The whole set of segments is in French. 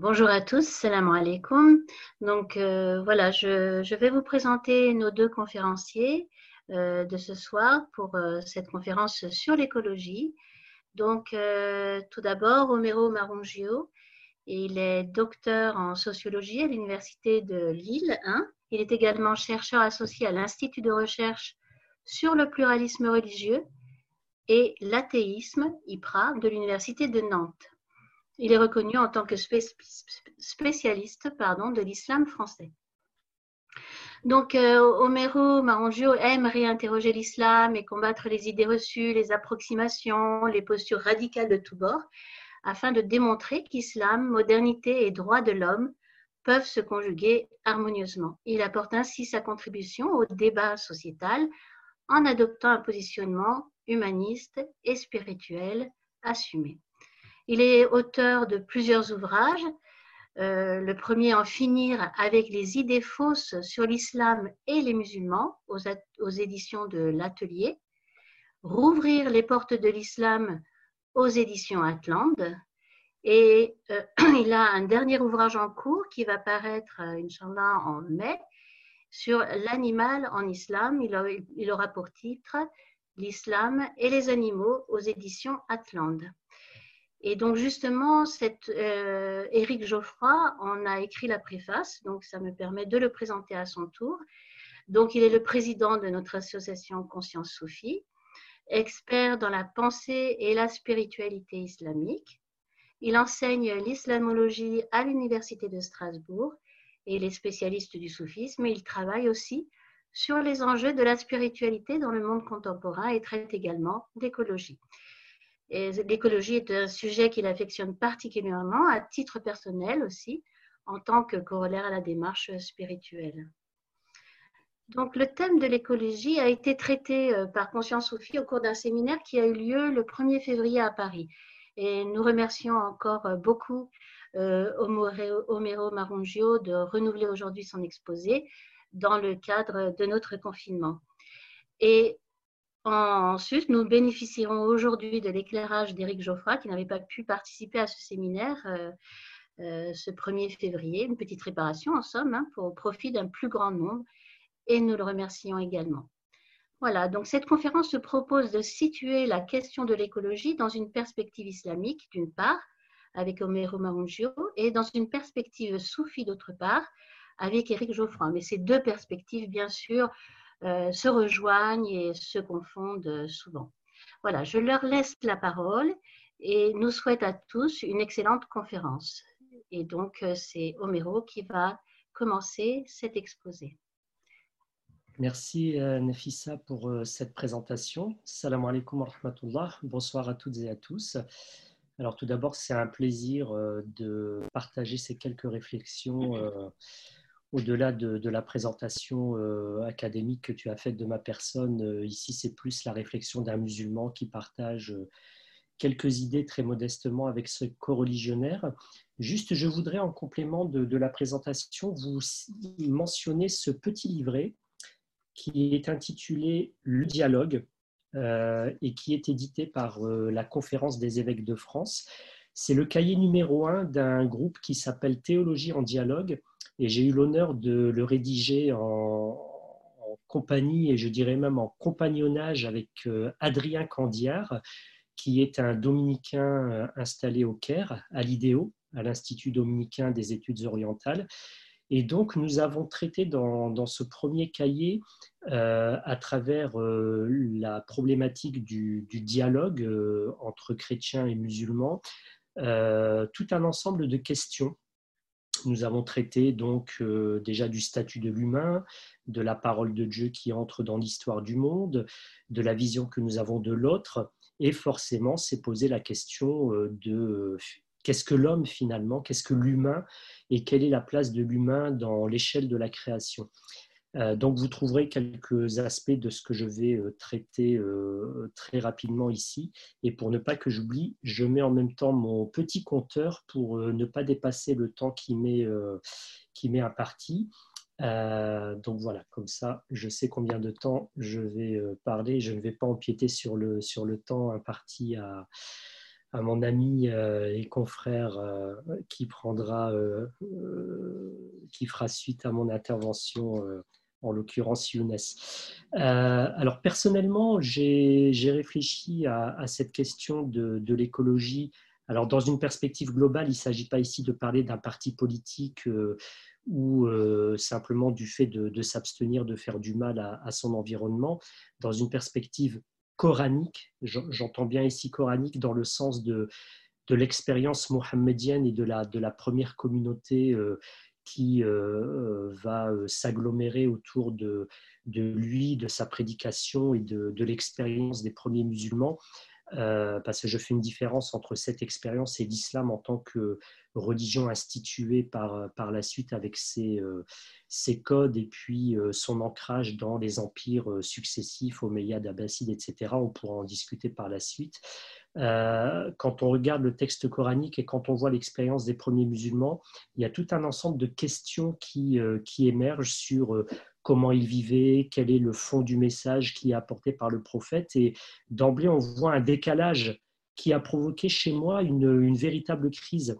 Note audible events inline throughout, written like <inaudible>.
Bonjour à tous, salam alaikum. Donc euh, voilà, je, vais vous présenter nos deux conférenciers euh, de ce soir pour euh, cette conférence sur l'écologie. Donc tout d'abord, Homero Marungio, il est docteur en sociologie à l'Université de Lille 1. Il est également chercheur associé à l'Institut de recherche sur le pluralisme religieux et l'athéisme, IPRA, de l'Université de Nantes. Il est reconnu en tant que spécialiste pardon, de l'islam français. Donc, euh, Homero Marangio aime réinterroger l'islam et combattre les idées reçues, les approximations, les postures radicales de tous bords, afin de démontrer qu'islam, modernité et droits de l'homme peuvent se conjuguer harmonieusement. Il apporte ainsi sa contribution au débat sociétal en adoptant un positionnement humaniste et spirituel assumé. Il est auteur de plusieurs ouvrages. Euh, le premier, En finir avec les idées fausses sur l'islam et les musulmans, aux, éditions de l'Atelier. Rouvrir les portes de l'islam aux éditions Atlante. Et euh, <clears throat> il a un dernier ouvrage en cours qui va paraître, euh, Inch'Allah, en mai, sur l'animal en islam. Il, aura pour titre L'islam et les animaux aux éditions Atlante. Et donc justement, cet, euh, Éric Geoffroy en a écrit la préface, donc ça me permet de le présenter à son tour. Donc il est le président de notre association Conscience Soufie, expert dans la pensée et la spiritualité islamique. Il enseigne l'islamologie à l'Université de Strasbourg et les spécialistes du soufisme. il travaille aussi sur les enjeux de la spiritualité dans le monde contemporain et traite également d'écologie. L'écologie est un sujet qu'il affectionne particulièrement à titre personnel aussi, en tant que corollaire à la démarche spirituelle. Donc, le thème de l'écologie a été traité euh, par Conscience Sophie au cours d'un séminaire qui a eu lieu le 1er février à Paris. Et nous remercions encore euh, beaucoup euh, Homero Marungio de renouveler aujourd'hui son exposé dans le cadre de notre confinement. Et Ensuite, nous bénéficierons aujourd'hui de l'éclairage d'Éric Geoffroy, qui n'avait pas pu participer à ce séminaire euh, euh, ce 1er février. Une petite réparation, en somme, hein, pour, au profit d'un plus grand nombre, et nous le remercions également. Voilà, donc cette conférence se propose de situer la question de l'écologie dans une perspective islamique, d'une part, avec Omero Marungio, et dans une perspective soufie, d'autre part, avec Éric Geoffroy. Mais ces deux perspectives, bien sûr, se rejoignent et se confondent souvent. Voilà, je leur laisse la parole et nous souhaite à tous une excellente conférence. Et donc, euh, c'est Homero qui va commencer cet exposé. Merci euh, Nefissa pour cette présentation. Salam alaikum wa rahmatullah. Bonsoir à toutes et à tous. Alors tout d'abord, c'est un plaisir de partager ces quelques réflexions au-delà de, la présentation euh, académique que tu as faite de ma personne, euh, ici c'est plus la réflexion d'un musulman qui partage euh, quelques idées très modestement avec ce co-religionnaire. Juste, je voudrais en complément de, la présentation vous mentionner ce petit livret qui est intitulé Le dialogue et qui est édité par la Conférence des évêques de France. C'est le cahier numéro un d'un groupe qui s'appelle Théologie en dialogue et j'ai eu l'honneur de le rédiger en, compagnie et je dirais même en compagnonnage avec euh, Adrien Candiard, qui est un dominicain euh, installé au Caire, à l'IDEO, à l'Institut dominicain des études orientales. Et donc, nous avons traité dans, ce premier cahier, euh, à travers la problématique du, du dialogue entre chrétiens et musulmans, tout un ensemble de questions nous avons traité donc euh, déjà du statut de l'humain, de la parole de Dieu qui entre dans l'histoire du monde, de la vision que nous avons de l'autre, et forcément s'est posé la question euh, de qu'est-ce que l'homme finalement, qu'est-ce que l'humain, et quelle est la place de l'humain dans l'échelle de la création? Euh, donc vous trouverez quelques aspects de ce que je vais euh, traiter euh, très rapidement ici. Et pour ne pas que j'oublie, je mets en même temps mon petit compteur pour ne pas dépasser le temps qui m'est imparti. donc voilà, comme ça, je sais combien de temps je vais parler. Je ne vais pas empiéter sur le, sur le temps imparti à, à mon ami et confrère qui prendra, qui fera suite à mon intervention en l'occurrence Younes. alors personnellement, j'ai réfléchi à, cette question de, l'écologie. Alors dans une perspective globale, il ne s'agit pas ici de parler d'un parti politique ou simplement du fait de, s'abstenir de faire du mal à, son environnement. Dans une perspective coranique, j'entends bien ici coranique dans le sens de, l'expérience mohammedienne et de la première communauté qui va s'agglomérer autour de, lui, de sa prédication et de l'expérience des premiers musulmans. Parce que je fais une différence entre cette expérience et l'islam en tant que religion instituée par, par la suite avec ses, ses codes et puis son ancrage dans les empires successifs, Omeyyades, Abbassides, etc. On pourra en discuter par la suite. quand on regarde le texte coranique et quand on voit l'expérience des premiers musulmans, il y a tout un ensemble de questions qui, qui émergent sur comment ils vivaient, quel est le fond du message qui est apporté par le prophète. Et d'emblée, on voit un décalage qui a provoqué chez moi une, une véritable crise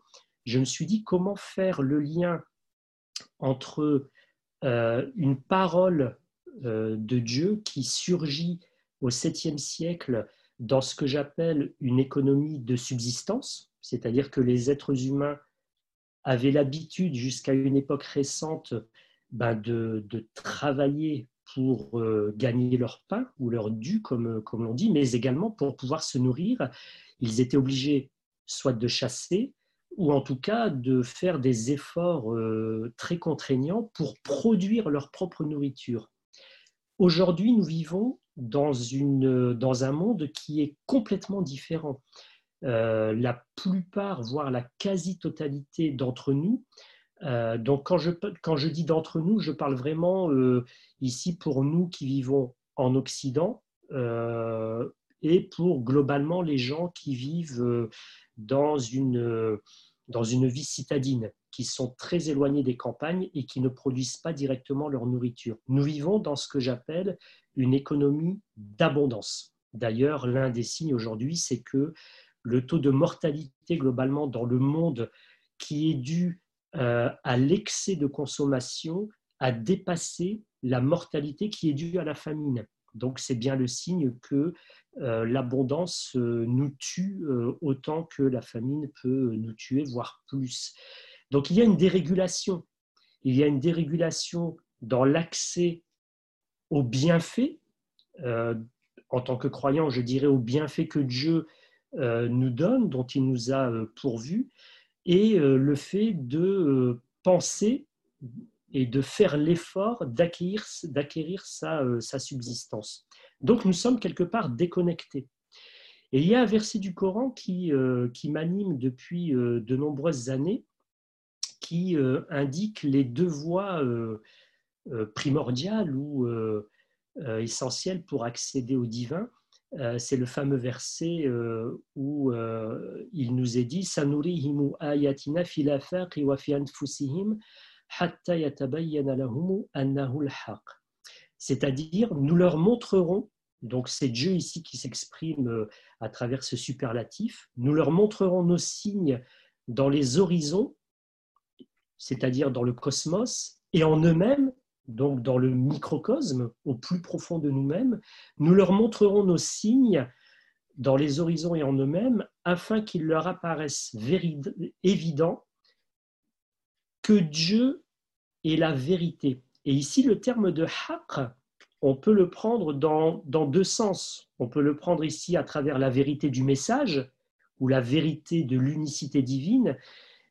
je me suis dit comment faire le lien entre euh, une parole euh, de Dieu qui surgit au 7e siècle dans ce que j'appelle une économie de subsistance, c'est-à-dire que les êtres humains avaient l'habitude jusqu'à une époque récente ben, de, travailler pour euh, gagner leur pain ou leur dû, comme, comme l'on dit, mais également pour pouvoir se nourrir. Ils étaient obligés soit de chasser, ou en tout cas de faire des efforts euh, très contraignants pour produire leur propre nourriture. Aujourd'hui, nous vivons dans, une, dans un monde qui est complètement différent. Euh, la plupart, voire la quasi-totalité d'entre nous, euh, donc quand je, quand je dis d'entre nous, je parle vraiment ici pour nous qui vivons en Occident et pour globalement les gens qui vivent dans une, dans une vie citadine, qui sont très éloignés des campagnes et qui ne produisent pas directement leur nourriture. Nous vivons dans ce que j'appelle une économie d'abondance. D'ailleurs, l'un des signes aujourd'hui, c'est que le taux de mortalité globalement dans le monde qui est dû euh, à l'excès de consommation a dépassé la mortalité qui est due à la famine. Donc c'est bien le signe que euh, l'abondance euh, nous tue autant que la famine peut nous tuer, voire plus. Donc il y a une dérégulation. Il y a une dérégulation dans l'accès aux bienfaits. en tant que croyant, je dirais aux bienfaits que Dieu nous donne, dont il nous a pourvus, et le fait de penser et de faire l'effort d'acquérir, d'acquérir sa, euh, sa, subsistance. Donc nous sommes quelque part déconnectés. Et il y a un verset du Coran qui, euh, qui m'anime depuis euh, de nombreuses années, qui indique les deux voies primordiales ou essentielles pour accéder au divin. C'est le fameux verset où il nous est dit ayatina c'est-à-dire, nous leur montrerons, donc c'est Dieu ici qui s'exprime euh, à travers ce superlatif, nous leur montrerons nos signes dans les horizons, c'est-à-dire dans le cosmos, et en eux-mêmes, donc dans le microcosme, au plus profond de nous-mêmes, nous leur montrerons nos signes dans les horizons et en eux-mêmes, afin qu'ils leur apparaissent évidents que Dieu est la vérité. Et ici, le terme de haqq, on peut le prendre dans, dans deux sens. On peut le prendre ici à travers la vérité du message ou la vérité de l'unicité divine,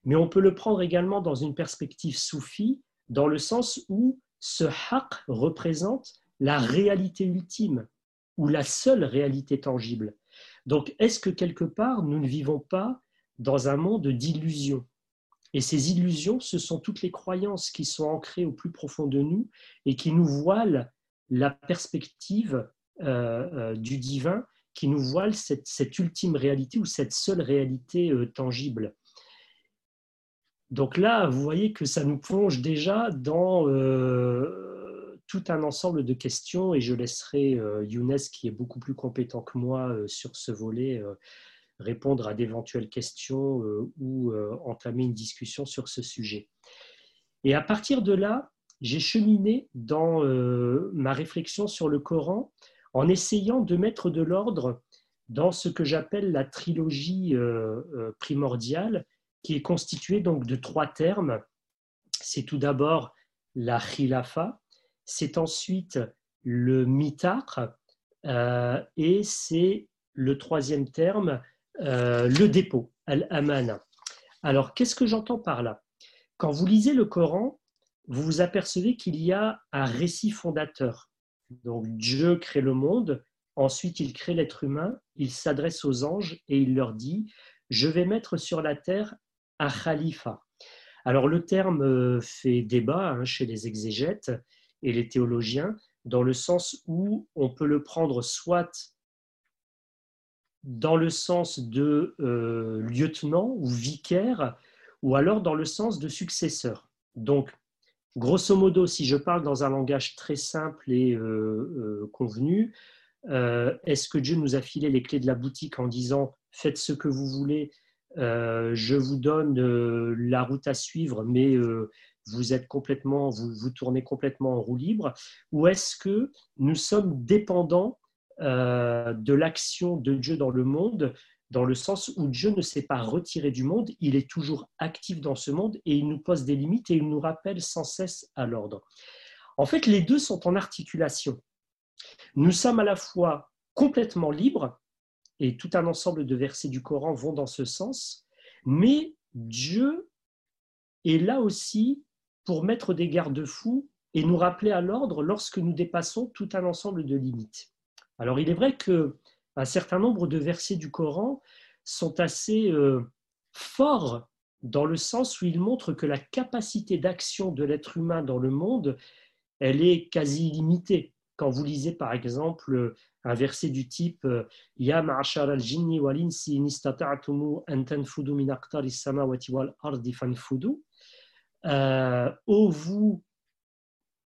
mais on peut le prendre également dans une perspective soufie, dans le sens où ce haqq représente la réalité ultime ou la seule réalité tangible. Donc, est-ce que quelque part, nous ne vivons pas dans un monde d'illusions? Et ces illusions, ce sont toutes les croyances qui sont ancrées au plus profond de nous et qui nous voilent la perspective euh, euh, du divin, qui nous voilent cette, ultime réalité ou cette seule réalité euh, tangible. Donc là, vous voyez que ça nous plonge déjà dans tout un ensemble de questions et je laisserai Younes, qui est beaucoup plus compétent que moi sur ce volet, répondre à d'éventuelles questions ou entamer une discussion sur ce sujet. Et à partir de là, j'ai cheminé dans ma réflexion sur le Coran en essayant de mettre de l'ordre dans ce que j'appelle la trilogie primordiale, qui est constituée donc de trois termes. C'est tout d'abord la khilafa, c'est ensuite le mitar, euh, et c'est le troisième terme, euh, le dépôt, al-amana. Alors, qu'est-ce que j'entends par là? Quand vous lisez le Coran, vous vous apercevez qu'il y a un récit fondateur. Donc, Dieu crée le monde, ensuite il crée l'être humain, il s'adresse aux anges et il leur dit Je vais mettre sur la terre Alors, le terme euh, fait débat hein, chez les exégètes et les théologiens dans le sens où on peut le prendre soit dans le sens de euh, lieutenant ou vicaire, ou alors dans le sens de successeur. Donc, grosso modo, si je parle dans un langage très simple et euh, convenu, est-ce que Dieu nous a filé les clés de la boutique en disant faites ce que vous voulez, je vous donne la route à suivre, mais vous êtes complètement, vous, vous tournez complètement en roue libre, ou est-ce que nous sommes dépendants euh, de l'action de Dieu dans le monde, dans le sens où Dieu ne s'est pas retiré du monde, il est toujours actif dans ce monde et il nous pose des limites et il nous rappelle sans cesse à l'ordre. En fait, les deux sont en articulation. Nous sommes à la fois complètement libres, et tout un ensemble de versets du Coran vont dans ce sens, mais Dieu est là aussi pour mettre des garde-fous et nous rappeler à l'ordre lorsque nous dépassons tout un ensemble de limites. Alors il est vrai que un certain nombre de versets du Coran sont assez euh, forts dans le sens où ils montrent que la capacité d'action de l'être humain dans le monde, elle est quasi illimitée. Quand vous lisez par exemple un verset du type Ya ma'ashar al-jinni wal insi an tanfudu min aqtari samawati wal ardi fanfudu euh, ô vous,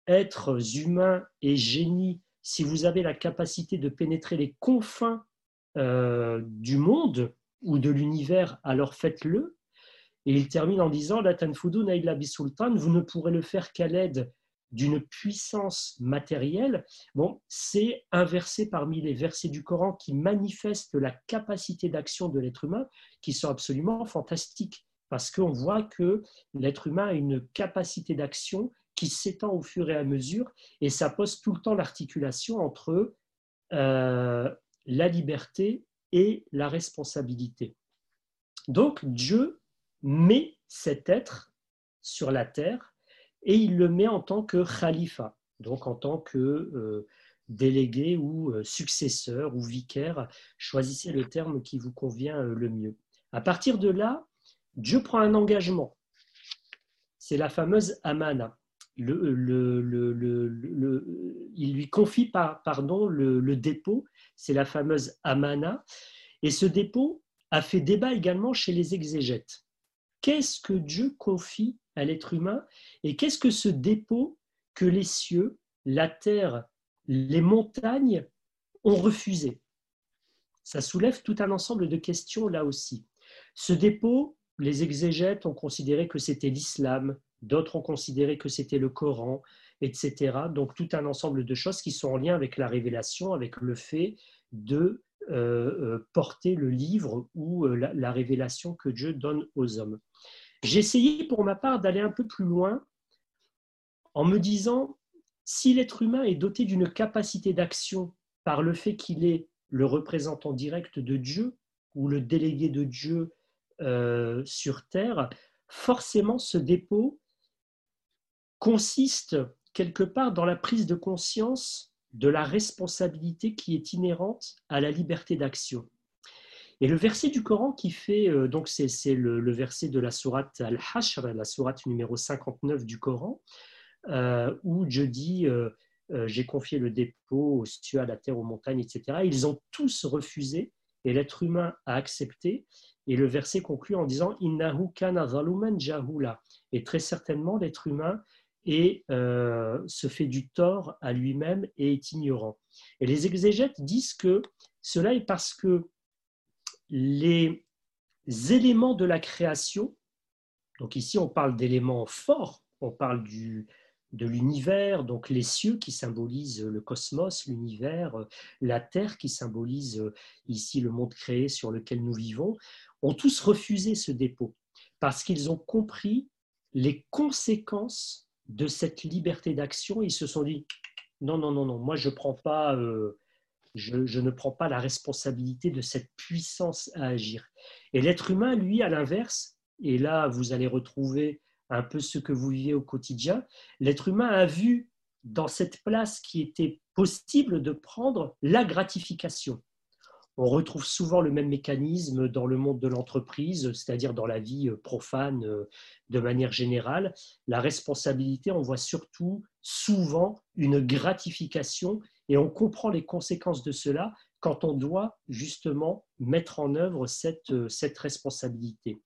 êtres humains et génies, si vous avez la capacité de pénétrer les confins euh, du monde ou de l'univers, alors faites-le. Et il termine en disant La tanfudu naïla vous ne pourrez le faire qu'à l'aide d'une puissance matérielle. Bon, c'est un verset parmi les versets du Coran qui manifestent la capacité d'action de l'être humain qui sont absolument fantastiques parce qu'on voit que l'être humain a une capacité d'action qui s'étend au fur et à mesure, et ça pose tout le temps l'articulation entre euh, la liberté et la responsabilité. Donc Dieu met cet être sur la terre et il le met en tant que khalifa, donc en tant que euh, délégué ou euh, successeur ou vicaire, choisissez le terme qui vous convient le mieux. À partir de là, Dieu prend un engagement. C'est la fameuse amana. il lui confie pardon, le, dépôt, c'est la fameuse amana. Et ce dépôt a fait débat également chez les exégètes. Qu'est-ce que Dieu confie à l'être humain et qu'est-ce que ce dépôt que les cieux, la terre, les montagnes ont refusé? Ça soulève tout un ensemble de questions là aussi. Ce dépôt, les exégètes ont considéré que c'était l'islam, d'autres ont considéré que c'était le Coran, etc. Donc tout un ensemble de choses qui sont en lien avec la révélation, avec le fait de porter le livre ou euh, la, révélation que Dieu donne aux hommes. J'ai essayé pour ma part d'aller un peu plus loin en me disant, si l'être humain est doté d'une capacité d'action par le fait qu'il est le représentant direct de Dieu ou le délégué de Dieu euh, sur Terre, forcément ce dépôt consiste quelque part dans la prise de conscience de la responsabilité qui est inhérente à la liberté d'action. Et le verset du Coran qui fait, euh, donc c'est le, verset de la sourate Al-Hashr, la sourate numéro 59 du Coran, euh, où Dieu dit J'ai confié le dépôt aux cieux, à la terre, aux montagnes, etc. Ils ont tous refusé et l'être humain a accepté. Et le verset conclut en disant Innahu kana jahula. Et très certainement, l'être humain et euh, se fait du tort à lui-même et est ignorant. Et les exégètes disent que cela est parce que les éléments de la création, donc ici on parle d'éléments forts, on parle du, de l'univers, donc les cieux qui symbolisent le cosmos, l'univers, la terre qui symbolise ici le monde créé sur lequel nous vivons, ont tous refusé ce dépôt parce qu'ils ont compris les conséquences de cette liberté d'action. Ils se sont dit non, non, non, non, moi je, prends pas, euh, je, ne prends pas la responsabilité de cette puissance à agir. Et l'être humain, lui, à l'inverse, et là vous allez retrouver un peu ce que vous vivez au quotidien, l'être humain a vu dans cette place qui était possible de prendre la gratification. On retrouve souvent le même mécanisme dans le monde de l'entreprise, c'est-à-dire dans la vie euh, profane euh, de manière générale. La responsabilité, on voit surtout souvent une gratification et on comprend les conséquences de cela quand on doit justement mettre en œuvre cette, euh, cette responsabilité.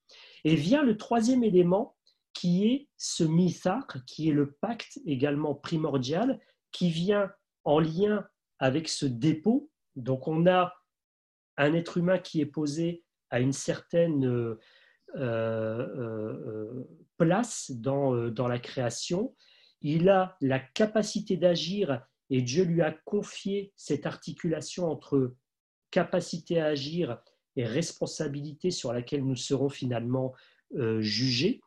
Et vient le troisième élément qui est ce mithaq, qui est le pacte également primordial, qui vient en lien avec ce dépôt. Donc on a un être humain qui est posé à une certaine euh, euh, place dans, la création. Il a la capacité d'agir et Dieu lui a confié cette articulation entre capacité à agir et responsabilité sur laquelle nous serons finalement euh, jugés.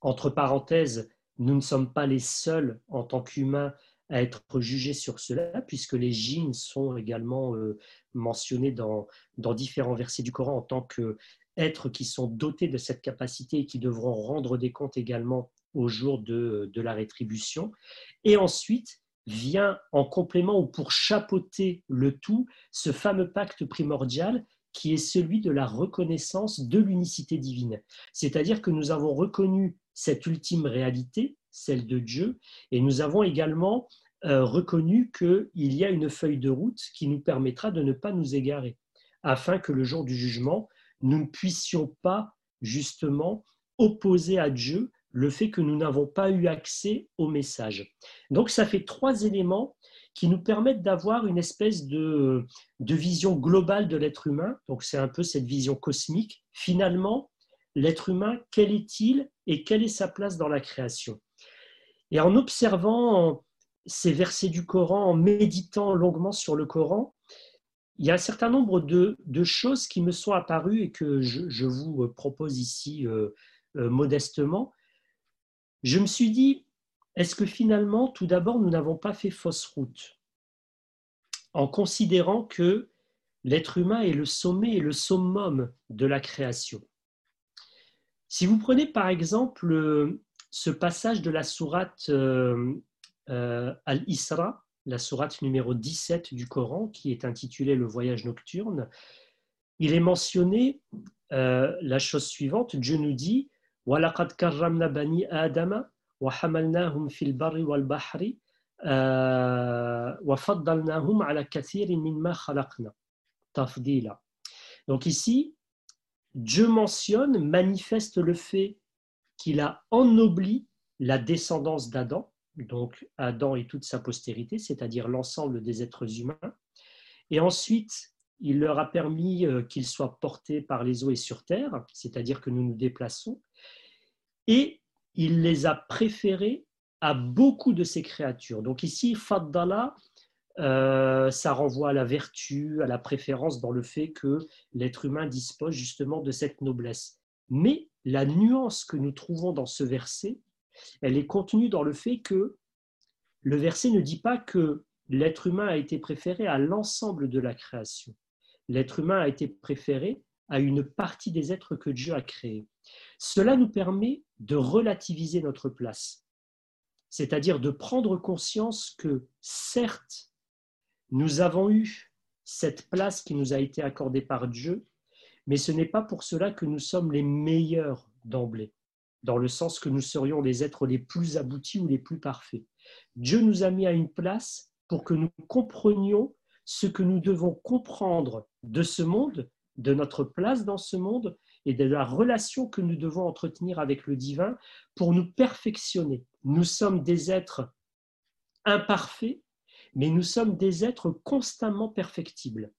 Entre parenthèses, nous ne sommes pas les seuls en tant qu'humains à être jugés sur cela, puisque les djinns sont également euh, mentionnés dans, dans différents versets du Coran en tant qu'êtres qui sont dotés de cette capacité et qui devront rendre des comptes également au jour de, de la rétribution. Et ensuite, vient en complément ou pour chapeauter le tout ce fameux pacte primordial qui est celui de la reconnaissance de l'unicité divine. C'est-à-dire que nous avons reconnu cette ultime réalité, celle de Dieu, et nous avons également euh, reconnu qu'il y a une feuille de route qui nous permettra de ne pas nous égarer, afin que le jour du jugement, nous ne puissions pas justement opposer à Dieu le fait que nous n'avons pas eu accès au message. Donc ça fait trois éléments qui nous permettent d'avoir une espèce de, de vision globale de l'être humain. Donc c'est un peu cette vision cosmique. Finalement, l'être humain, quel est-il et quelle est sa place dans la création? Et en observant ces versets du Coran, en méditant longuement sur le Coran, il y a un certain nombre de, choses qui me sont apparues et que je, vous propose ici euh, euh, modestement. Je me suis dit, est-ce que finalement, tout d'abord, nous n'avons pas fait fausse route en considérant que l'être humain est le sommet et le summum de la création? Si vous prenez par exemple euh, ce passage de la sourate euh, euh, Al-Isra, la sourate numéro 17 du Coran, qui est intitulée Le voyage nocturne, il est mentionné la chose suivante Dieu nous dit وَلَقَدْ كَرَّمْنَا بَنِي آدَمَ وَحَمَلْنَاهُمْ فِي الْبَرِّ وَالْبَحْرِ وَفَضَّلْنَاهُمْ عَلَى كَثِيرٍ مِّمَّا خَلَقْنَا تَفْضِيلًا Donc ici, Dieu mentionne, manifeste le fait qu'il a ennobli la descendance d'Adam, donc Adam et toute sa postérité, c'est-à-dire l'ensemble des êtres humains. Et ensuite, il leur a permis euh, qu'ils soient portés par les eaux et sur terre, c'est-à-dire que nous nous déplaçons. Et il les a préférés à beaucoup de ces créatures. Donc ici, Faddala euh, ça renvoie à la vertu, à la préférence dans le fait que l'être humain dispose justement de cette noblesse. Mais la nuance que nous trouvons dans ce verset, elle est contenue dans le fait que le verset ne dit pas que l'être humain a été préféré à l'ensemble de la création. L'être humain a été préféré à une partie des êtres que Dieu a créés. Cela nous permet de relativiser notre place, c'est-à-dire de prendre conscience que certes, nous avons eu cette place qui nous a été accordée par Dieu, mais ce n'est pas pour cela que nous sommes les meilleurs d'emblée, dans le sens que nous serions les êtres les plus aboutis ou les plus parfaits. Dieu nous a mis à une place pour que nous comprenions ce que nous devons comprendre de ce monde, de notre place dans ce monde et de la relation que nous devons entretenir avec le divin pour nous perfectionner. Nous sommes des êtres imparfaits mais nous sommes des êtres constamment perfectibles.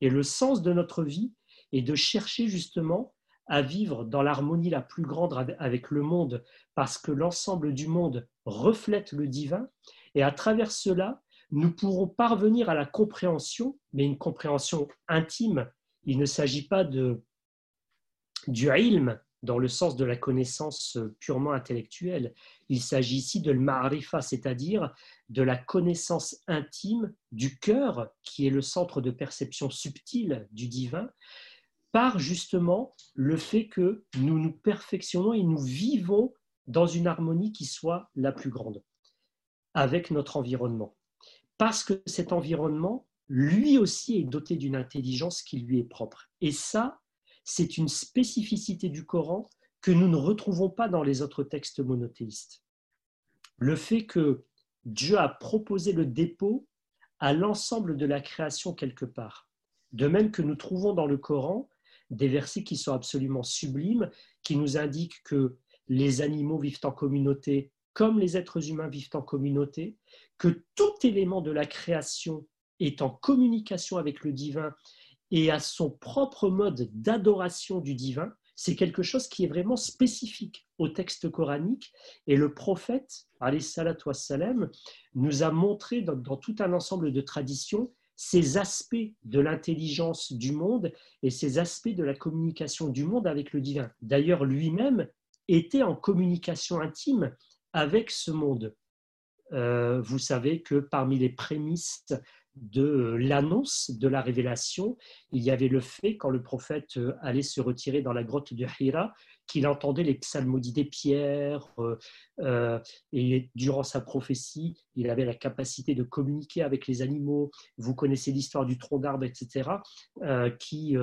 Et le sens de notre vie, et de chercher justement à vivre dans l'harmonie la plus grande avec le monde, parce que l'ensemble du monde reflète le divin, et à travers cela, nous pourrons parvenir à la compréhension, mais une compréhension intime. Il ne s'agit pas de, du ilm dans le sens de la connaissance purement intellectuelle. Il s'agit ici de l'ma'rifa, c'est-à-dire de la connaissance intime du cœur, qui est le centre de perception subtile du divin, par justement le fait que nous nous perfectionnons et nous vivons dans une harmonie qui soit la plus grande avec notre environnement. Parce que cet environnement, lui aussi, est doté d'une intelligence qui lui est propre. Et ça, c'est une spécificité du Coran que nous ne retrouvons pas dans les autres textes monothéistes. Le fait que Dieu a proposé le dépôt à l'ensemble de la création quelque part. De même que nous trouvons dans le Coran des versets qui sont absolument sublimes, qui nous indiquent que les animaux vivent en communauté comme les êtres humains vivent en communauté, que tout élément de la création est en communication avec le divin et a son propre mode d'adoration du divin, c'est quelque chose qui est vraiment spécifique au texte coranique. Et le prophète, wassalam, nous a montré dans tout un ensemble de traditions ces aspects de l'intelligence du monde et ces aspects de la communication du monde avec le divin. D'ailleurs, lui-même était en communication intime avec ce monde. Euh, vous savez que parmi les prémices de l'annonce de la révélation, il y avait le fait, quand le prophète euh, allait se retirer dans la grotte de Hira, qu'il entendait les psalmodies des pierres, euh, et durant sa prophétie, il avait la capacité de communiquer avec les animaux. Vous connaissez l'histoire du tronc d'arbre, etc., qui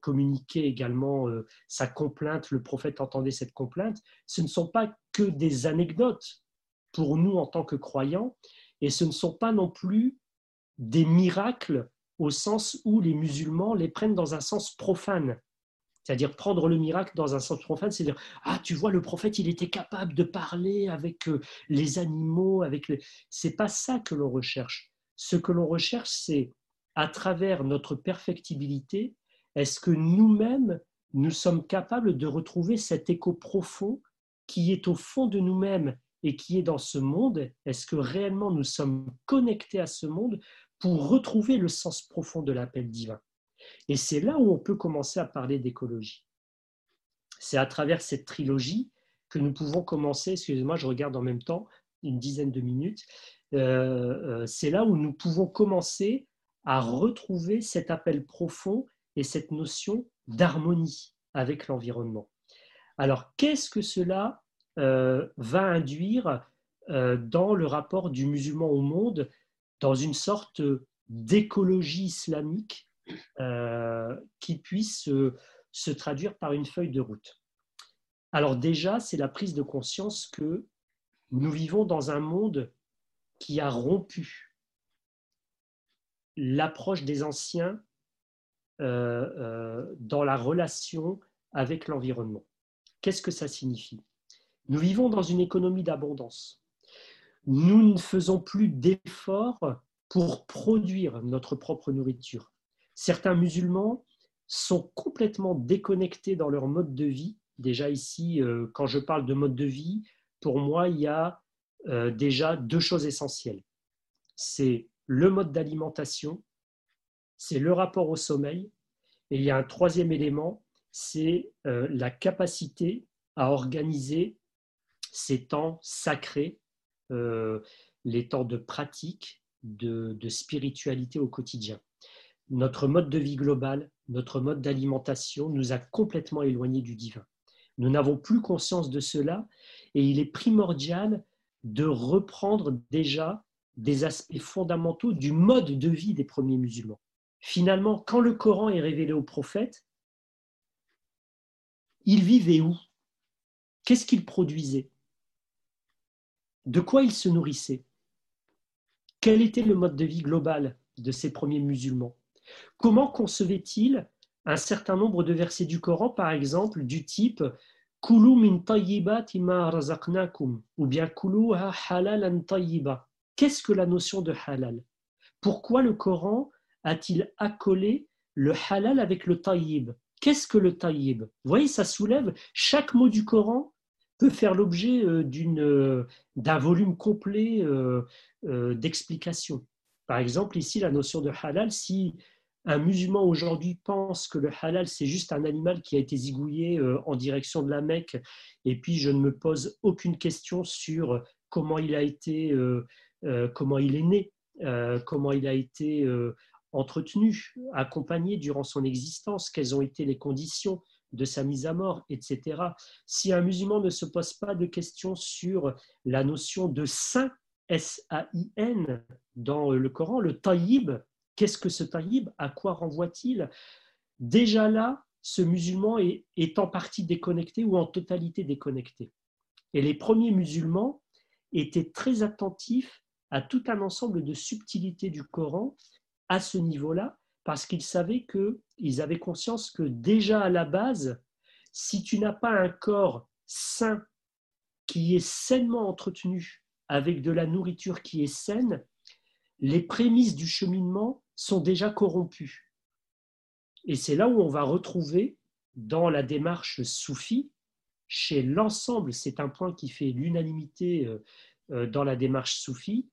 communiquait également sa complainte, le prophète entendait cette complainte. Ce ne sont pas que des anecdotes pour nous en tant que croyants, et ce ne sont pas non plus des miracles au sens où les musulmans les prennent dans un sens profane. C'est-à-dire prendre le miracle dans un sens profane, c'est dire ah tu vois le prophète il était capable de parler avec euh, les animaux, avec les... c'est pas ça que l'on recherche. Ce que l'on recherche c'est à travers notre perfectibilité, est-ce que nous-mêmes nous sommes capables de retrouver cet écho profond qui est au fond de nous-mêmes et qui est dans ce monde Est-ce que réellement nous sommes connectés à ce monde pour retrouver le sens profond de l'appel divin? Et c'est là où on peut commencer à parler d'écologie. C'est à travers cette trilogie que nous pouvons commencer, excusez-moi, je regarde en même temps une dizaine de minutes, euh, euh, c'est là où nous pouvons commencer à retrouver cet appel profond et cette notion d'harmonie avec l'environnement. Alors, qu'est-ce que cela euh, va induire euh, dans le rapport du musulman au monde, dans une sorte d'écologie islamique euh, qui puisse se traduire par une feuille de route Alors déjà, c'est la prise de conscience que nous vivons dans un monde qui a rompu l'approche des anciens dans la relation avec l'environnement. Qu'est-ce que ça signifie? Nous vivons dans une économie d'abondance. Nous ne faisons plus d'efforts pour produire notre propre nourriture. Certains musulmans sont complètement déconnectés dans leur mode de vie. Déjà ici, euh, quand je parle de mode de vie, pour moi, il y a euh, déjà deux choses essentielles. C'est le mode d'alimentation, c'est le rapport au sommeil, et il y a un troisième élément, c'est euh, la capacité à organiser ces temps sacrés, euh, les temps de pratique, de, spiritualité au quotidien. Notre mode de vie global, notre mode d'alimentation nous a complètement éloignés du divin. Nous n'avons plus conscience de cela et il est primordial de reprendre déjà des aspects fondamentaux du mode de vie des premiers musulmans. Finalement, quand le Coran est révélé aux prophètes, ils vivaient où? Qu'est-ce qu'ils produisaient de quoi ils se nourrissaient Quel était le mode de vie global de ces premiers musulmans? Comment concevaient-ils un certain nombre de versets du Coran, par exemple, du type Kulu min ou bien Kulu halal Qu'est-ce que la notion de halal? Pourquoi le Coran a-t-il accolé le halal avec le taïb. Qu'est-ce que le taïb Vous voyez, ça soulève, chaque mot du Coran peut faire l'objet euh, d'un volume complet d'explications. Par exemple, ici, la notion de halal, si un musulman aujourd'hui pense que le halal, c'est juste un animal qui a été zigouillé euh, en direction de la Mecque, et puis je ne me pose aucune question sur comment il a été, euh, euh, comment il est né, comment il a été entretenu, accompagné durant son existence, quelles ont été les conditions de sa mise à mort, etc. Si un musulman ne se pose pas de questions sur la notion de saint, S-A-I-N, dans le Coran, le taïb, Qu'est-ce que ce taïb? À quoi renvoie-t-il? Déjà là, ce musulman est, en partie déconnecté ou en totalité déconnecté. Et les premiers musulmans étaient très attentifs à tout un ensemble de subtilités du Coran à ce niveau-là, parce qu'ils savaient qu'ils avaient conscience que déjà à la base, si tu n'as pas un corps sain qui est sainement entretenu avec de la nourriture qui est saine, les prémices du cheminement sont déjà corrompues. Et c'est là où on va retrouver dans la démarche soufie, chez l'ensemble, c'est un point qui fait l'unanimité euh, euh, dans la démarche soufie,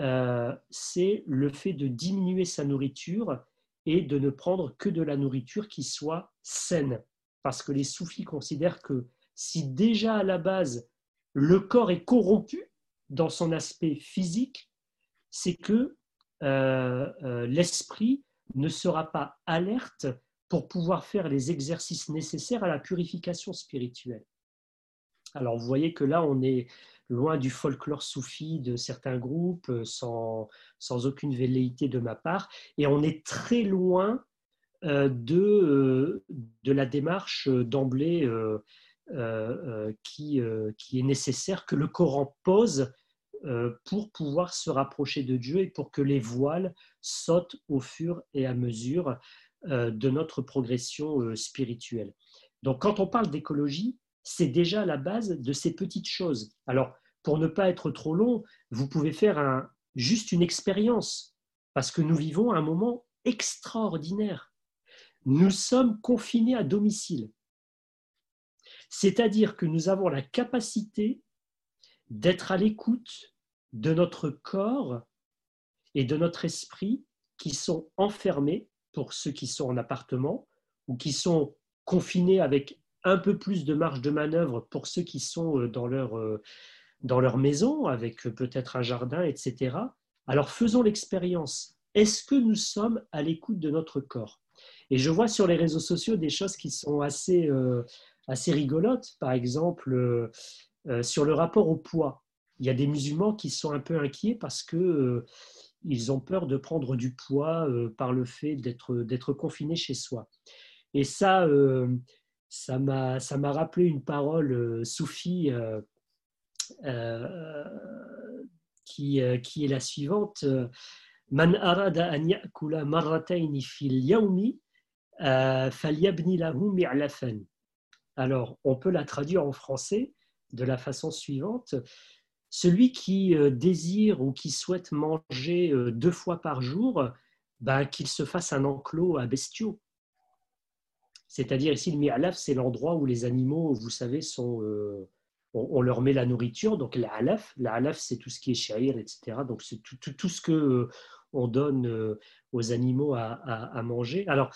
euh, c'est le fait de diminuer sa nourriture et de ne prendre que de la nourriture qui soit saine. Parce que les soufis considèrent que si déjà à la base le corps est corrompu dans son aspect physique, c'est que euh, euh, l'esprit ne sera pas alerte pour pouvoir faire les exercices nécessaires à la purification spirituelle. Alors vous voyez que là, on est loin du folklore soufi de certains groupes, euh, sans, sans aucune velléité de ma part, et on est très loin de, de la démarche d'emblée qui, qui est nécessaire que le Coran pose euh, pour pouvoir se rapprocher de Dieu et pour que les voiles sautent au fur et à mesure euh, de notre progression euh, spirituelle. Donc quand on parle d'écologie, c'est déjà la base de ces petites choses. Alors, pour ne pas être trop long, vous pouvez faire juste une expérience, parce que nous vivons un moment extraordinaire. Nous sommes confinés à domicile. C'est-à-dire que nous avons la capacité d'être à l'écoute de notre corps et de notre esprit qui sont enfermés pour ceux qui sont en appartement ou qui sont confinés avec un peu plus de marge de manœuvre pour ceux qui sont euh, dans leur, euh, dans leur maison avec peut-être un jardin, etc. Alors faisons l'expérience. Est-ce que nous sommes à l'écoute de notre corps? Et je vois sur les réseaux sociaux des choses qui sont assez, euh, assez rigolotes. Par exemple, euh, sur le rapport au poids, il y a des musulmans qui sont un peu inquiets parce que euh, ils ont peur de prendre du poids euh, par le fait d'être confinés chez soi. Et ça, ça m'a rappelé une parole soufie qui, qui est la suivante. Alors, on peut la traduire en français de la façon suivante. Celui qui euh, désire ou qui souhaite manger euh, deux fois par jour, ben, qu'il se fasse un enclos à bestiaux. C'est-à-dire ici, le mi'alaf, c'est l'endroit où les animaux, vous savez, sont, euh, on, leur met la nourriture. Donc l'alaf, l'alaf, c'est tout ce qui est shahir, etc. Donc c'est tout, ce que on donne aux animaux à, à, manger. Alors,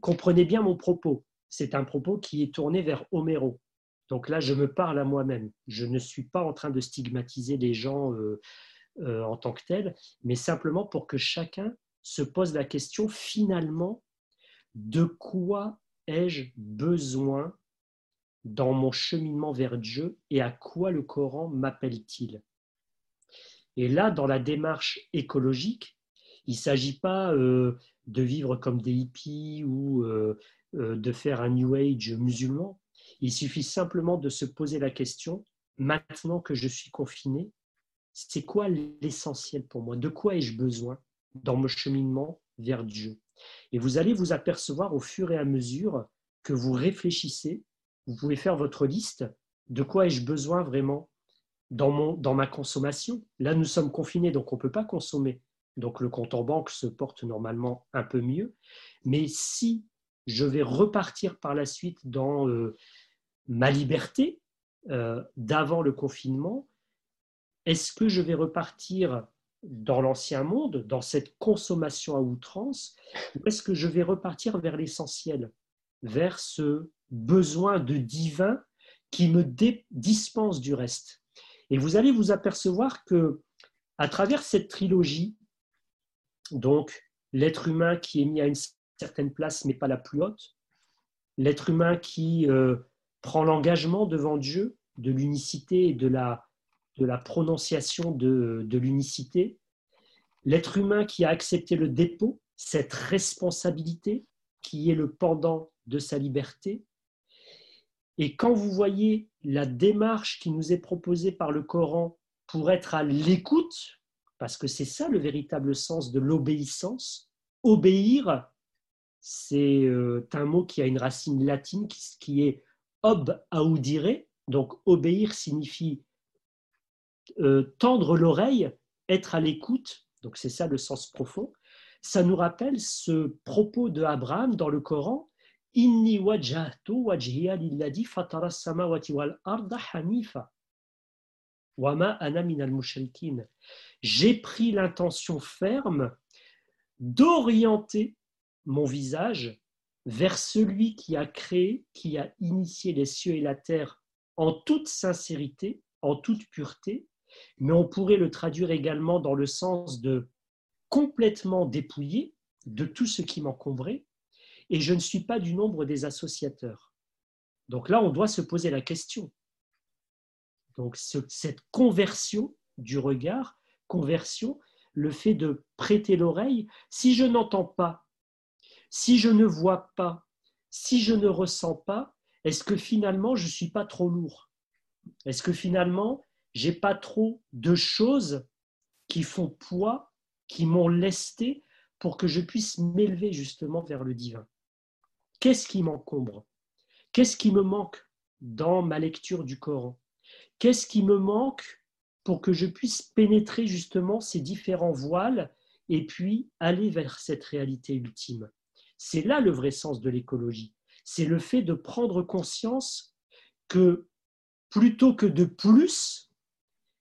comprenez bien mon propos. C'est un propos qui est tourné vers Homéro. Donc là, je me parle à moi-même. Je ne suis pas en train de stigmatiser les gens euh, euh, en tant que tels, mais simplement pour que chacun se pose la question finalement, de quoi ai-je besoin dans mon cheminement vers Dieu et à quoi le Coran m'appelle-t-il? Et là, dans la démarche écologique, il ne s'agit pas euh, de vivre comme des hippies ou de faire un New Age musulman, il suffit simplement de se poser la question, maintenant que je suis confiné, c'est quoi l'essentiel pour moi? De quoi ai-je besoin dans mon cheminement vers Dieu Et vous allez vous apercevoir au fur et à mesure que vous réfléchissez, vous pouvez faire votre liste, de quoi ai-je besoin vraiment dans, mon, dans ma consommation Là, nous sommes confinés, donc on ne peut pas consommer. donc le compte en banque se porte normalement un peu mieux. Mais si je vais repartir par la suite dans euh, ma liberté euh, d'avant le confinement, est-ce que je vais repartir dans l'ancien monde, dans cette consommation à outrance, ou est-ce que je vais repartir vers l'essentiel, vers ce besoin de divin qui me dispense du reste. Et vous allez vous apercevoir que à travers cette trilogie, donc l'être humain qui est mis à une certaine place mais pas la plus haute, l'être humain qui euh, prend l'engagement devant Dieu de l'unicité et de la, de la prononciation de, de l'unicité, l'être humain qui a accepté le dépôt, cette responsabilité qui est le pendant de sa liberté. Et quand vous voyez la démarche qui nous est proposée par le Coran pour être à l'écoute, parce que c'est ça le véritable sens de l'obéissance, obéir, c'est euh, un mot qui a une racine latine qui est ob audire, donc obéir signifie euh, tendre l'oreille, être à l'écoute, donc c'est ça le sens profond. Ça nous rappelle ce propos de Abraham dans le Coran Inni arda hanifa. Wama. J'ai pris l'intention ferme d'orienter mon visage vers celui qui a créé, qui a initié les cieux et la terre en toute sincérité, en toute pureté, mais on pourrait le traduire également dans le sens de complètement dépouillé de tout ce qui m'encombrait, et je ne suis pas du nombre des associateurs. Donc là, on doit se poser la question. Donc cette conversion du regard, conversion, le fait de prêter l'oreille, si je n'entends pas, si je ne vois pas, si je ne ressens pas, est-ce que finalement je ne suis pas trop lourd? Est-ce que finalement j'ai pas trop de choses qui font poids, qui m'ont lesté pour que je puisse m'élever justement vers le divin. Qu'est-ce qui m'encombre? Qu'est-ce qui me manque dans ma lecture du Coran? Qu'est-ce qui me manque pour que je puisse pénétrer justement ces différents voiles et puis aller vers cette réalité ultime? C'est là le vrai sens de l'écologie. C'est le fait de prendre conscience que plutôt que de plus,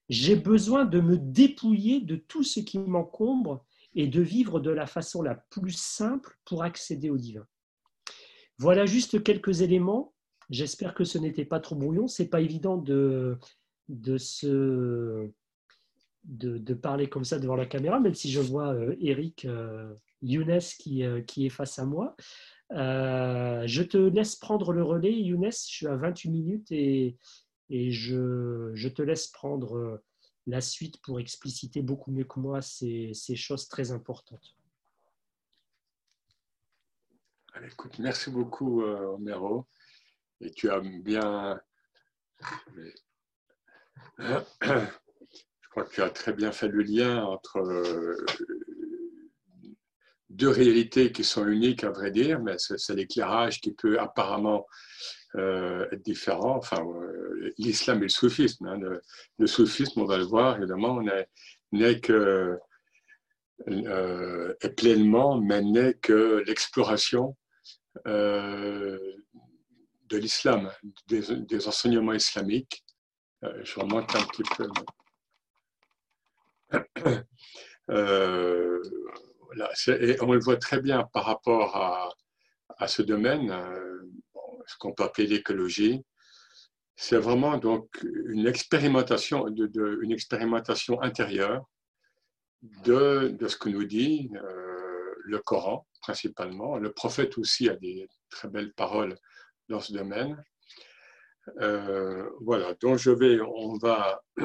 j'ai besoin de me dépouiller de tout ce qui m'encombre et de vivre de la façon la plus simple pour accéder au divin. Voilà juste quelques éléments. J'espère que ce n'était pas trop brouillon. C'est pas évident de, de, se, de, parler comme ça devant la caméra, même si je vois euh, Eric euh, Younes qui, euh, qui, est face à moi. je te laisse prendre le relais, Younes. Je suis à 28 minutes et, et je, te laisse prendre euh, la suite pour expliciter beaucoup mieux que moi ces, choses très importantes. écoute, merci beaucoup, euh, Homero. Et tu as bien. <coughs> Je crois que tu as très bien fait le lien entre euh, deux réalités qui sont uniques, à vrai dire, mais c'est l'éclairage qui peut apparemment euh, être différent. Enfin, euh, l'islam et le soufisme. Hein. Le, soufisme, on va le voir, évidemment, n'est que euh, est pleinement, mais n'est que l'exploration de l'islam, des, enseignements islamiques. je remonte un petit peu. <coughs> et on le voit très bien par rapport à, à ce domaine ce qu'on peut appeler l'écologie. C'est vraiment donc une expérimentation, une expérimentation intérieure de, de, ce que nous dit euh, le Coran principalement. Le prophète aussi a des très belles paroles dans ce domaine. Euh, voilà, donc je vais, on va <coughs>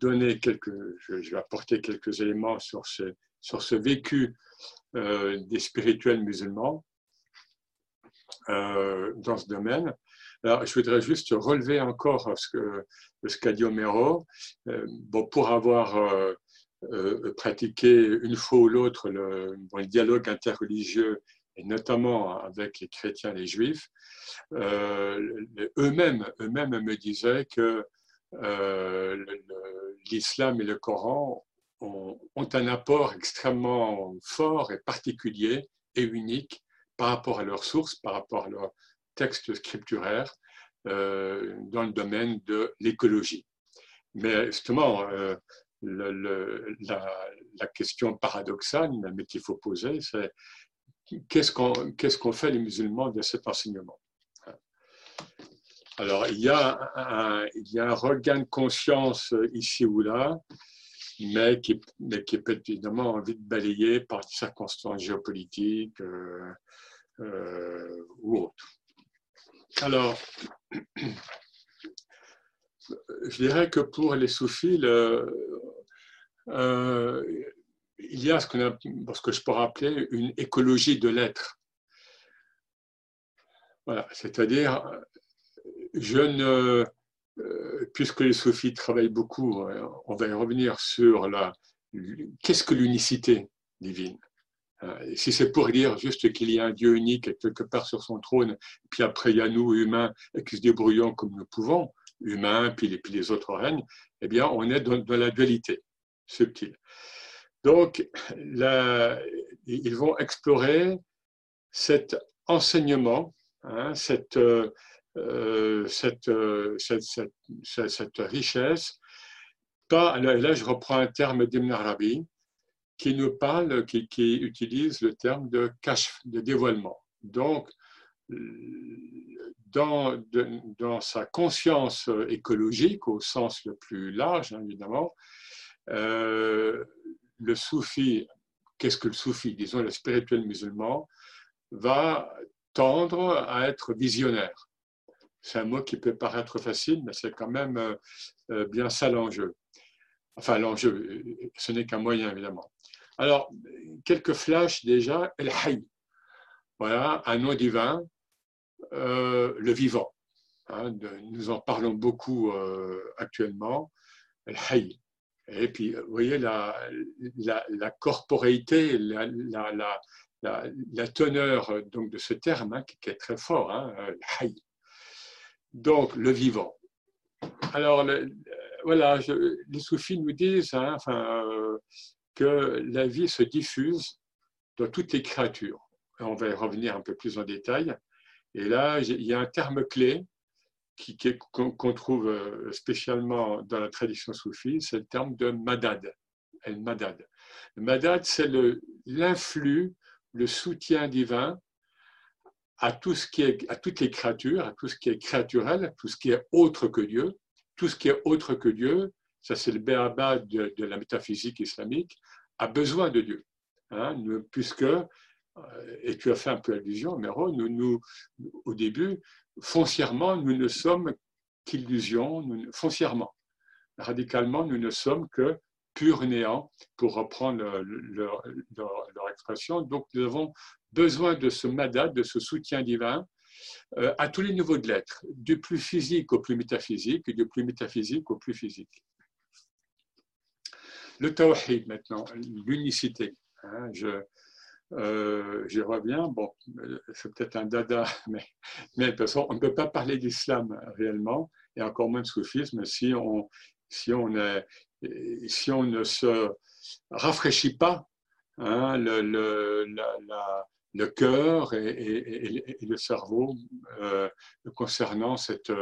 donner quelques, je, vais apporter quelques éléments sur ce, sur ce vécu euh, des spirituels musulmans. Euh, dans ce domaine. Alors, je voudrais juste relever encore ce que ce qu'a dit Homero. Euh, bon, pour avoir euh, pratiqué une fois ou l'autre le, dialogue interreligieux, et notamment avec les chrétiens et les juifs, eux-mêmes eux-mêmes me disaient que l'islam et le Coran ont, un apport extrêmement fort et particulier et unique par rapport à leurs sources, par rapport à leurs textes scripturaires euh, dans le domaine de l'écologie. Mais justement, euh, la, question paradoxale, mais qu'il faut poser, c'est qu'est-ce qu'on fait les musulmans de cet enseignement? Alors, il y, a un, il y a regain de conscience ici ou là, mais qui, mais qui peut évidemment vite balayé par des circonstances géopolitiques euh, euh, ou autres. Alors, je dirais que pour les soufis, euh, il y a ce, que je pourrais appeler une écologie de l'être. Voilà, c'est-à-dire, euh, puisque les soufis travaillent beaucoup, on va y revenir sur la, qu'est-ce que l'unicité divine? Si c'est pour dire juste qu'il y a un Dieu unique quelque part sur son trône, puis après il y a nous, humains, qui se débrouillons comme nous pouvons, humains, puis les, autres règnes, eh bien, on est dans, la dualité subtile. Donc, ils vont explorer cet enseignement, hein, cette, euh, euh, euh, cette, richesse. Là, je reprends un terme d'Ibn Arabi, qui nous parle, qui, utilise le terme de cache, de dévoilement. Donc, dans, dans, sa conscience écologique, au sens le plus large, hein, évidemment, euh, le soufi, qu'est-ce que le soufi Disons le spirituel musulman, va tendre à être visionnaire. C'est un mot qui peut paraître facile, mais c'est quand même euh, bien ça l'enjeu. Enfin, l'enjeu, ce n'est qu'un moyen, évidemment. Alors, quelques flashs déjà. El Hay. Voilà, un nom divin, euh, le vivant. Hein, nous en parlons beaucoup euh, actuellement. El Hay. Et puis, vous voyez la, la, la teneur donc, de ce terme hein, qui, est très fort, hein, Donc, le vivant. Alors, voilà, les soufis nous disent, hein, enfin, euh, que la vie se diffuse dans toutes les créatures. On va y revenir un peu plus en détail. Et là, il y a un terme clé qu'on trouve euh, spécialement dans la tradition soufie, c'est le terme de madad. Madad. Le madad, c'est l'influx, le, soutien divin à, tout ce qui est, à toutes les créatures, à tout ce qui est créaturel, tout ce qui est autre que Dieu. Tout ce qui est autre que Dieu, ça c'est le béaba de, la métaphysique islamique, a besoin de Dieu. Hein, puisque, euh, et tu as fait un peu allusion, Méro, nous, au début, foncièrement, nous ne sommes qu'illusion, foncièrement. Radicalement, nous ne sommes que pur néant, pour reprendre leur, expression. Donc, nous avons besoin de ce madad, de ce soutien divin, euh, à tous les niveaux de l'être, du plus physique au plus métaphysique et du plus métaphysique au plus physique. Le tawhid maintenant, l'unicité. Hein, je, euh, j'y reviens. Bon, c'est peut-être un dada, <laughs> mais, mais de toute façon, on ne peut pas parler d'islam réellement, et encore moins de soufisme, si on, si on, est, si on ne se rafraîchit pas hein, le, le, le, cœur et, le cerveau euh, concernant cette,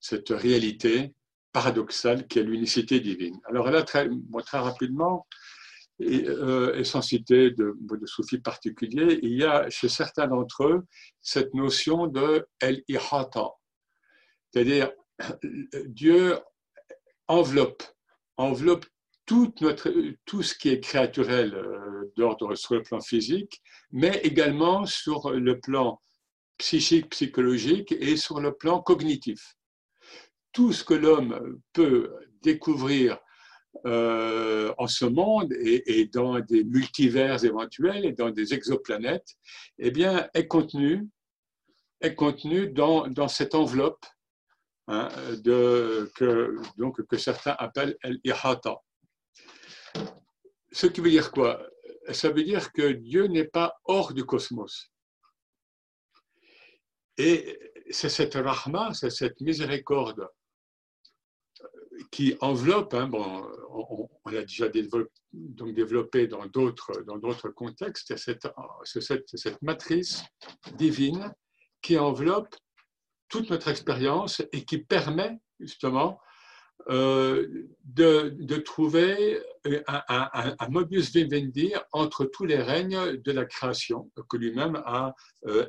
cette réalité paradoxale qui est l'unicité divine. Alors là, très, très rapidement, et, euh, sans citer de, de soufis particuliers, il y a chez certains d'entre eux cette notion de el-ihata, c'est-à-dire Dieu enveloppe, enveloppe tout, notre, tout ce qui est créaturel euh, d'ordre sur le plan physique, mais également sur le plan psychique, psychologique et sur le plan cognitif tout ce que l'homme peut découvrir euh, en ce monde et, dans des multivers éventuels et dans des exoplanètes, eh bien, est contenu, est contenu dans, cette enveloppe hein, que certains appellent el-ihata. Ce qui veut dire quoi? Ça veut dire que Dieu n'est pas hors du cosmos. Et c'est cette rahma, c'est cette miséricorde qui enveloppe, hein, bon, on, l'a déjà développé, dans d'autres contextes, cette, cette matrice divine qui enveloppe toute notre expérience et qui permet justement euh, de, trouver un, un, un, modus vivendi entre tous les règnes de la création que lui-même a euh.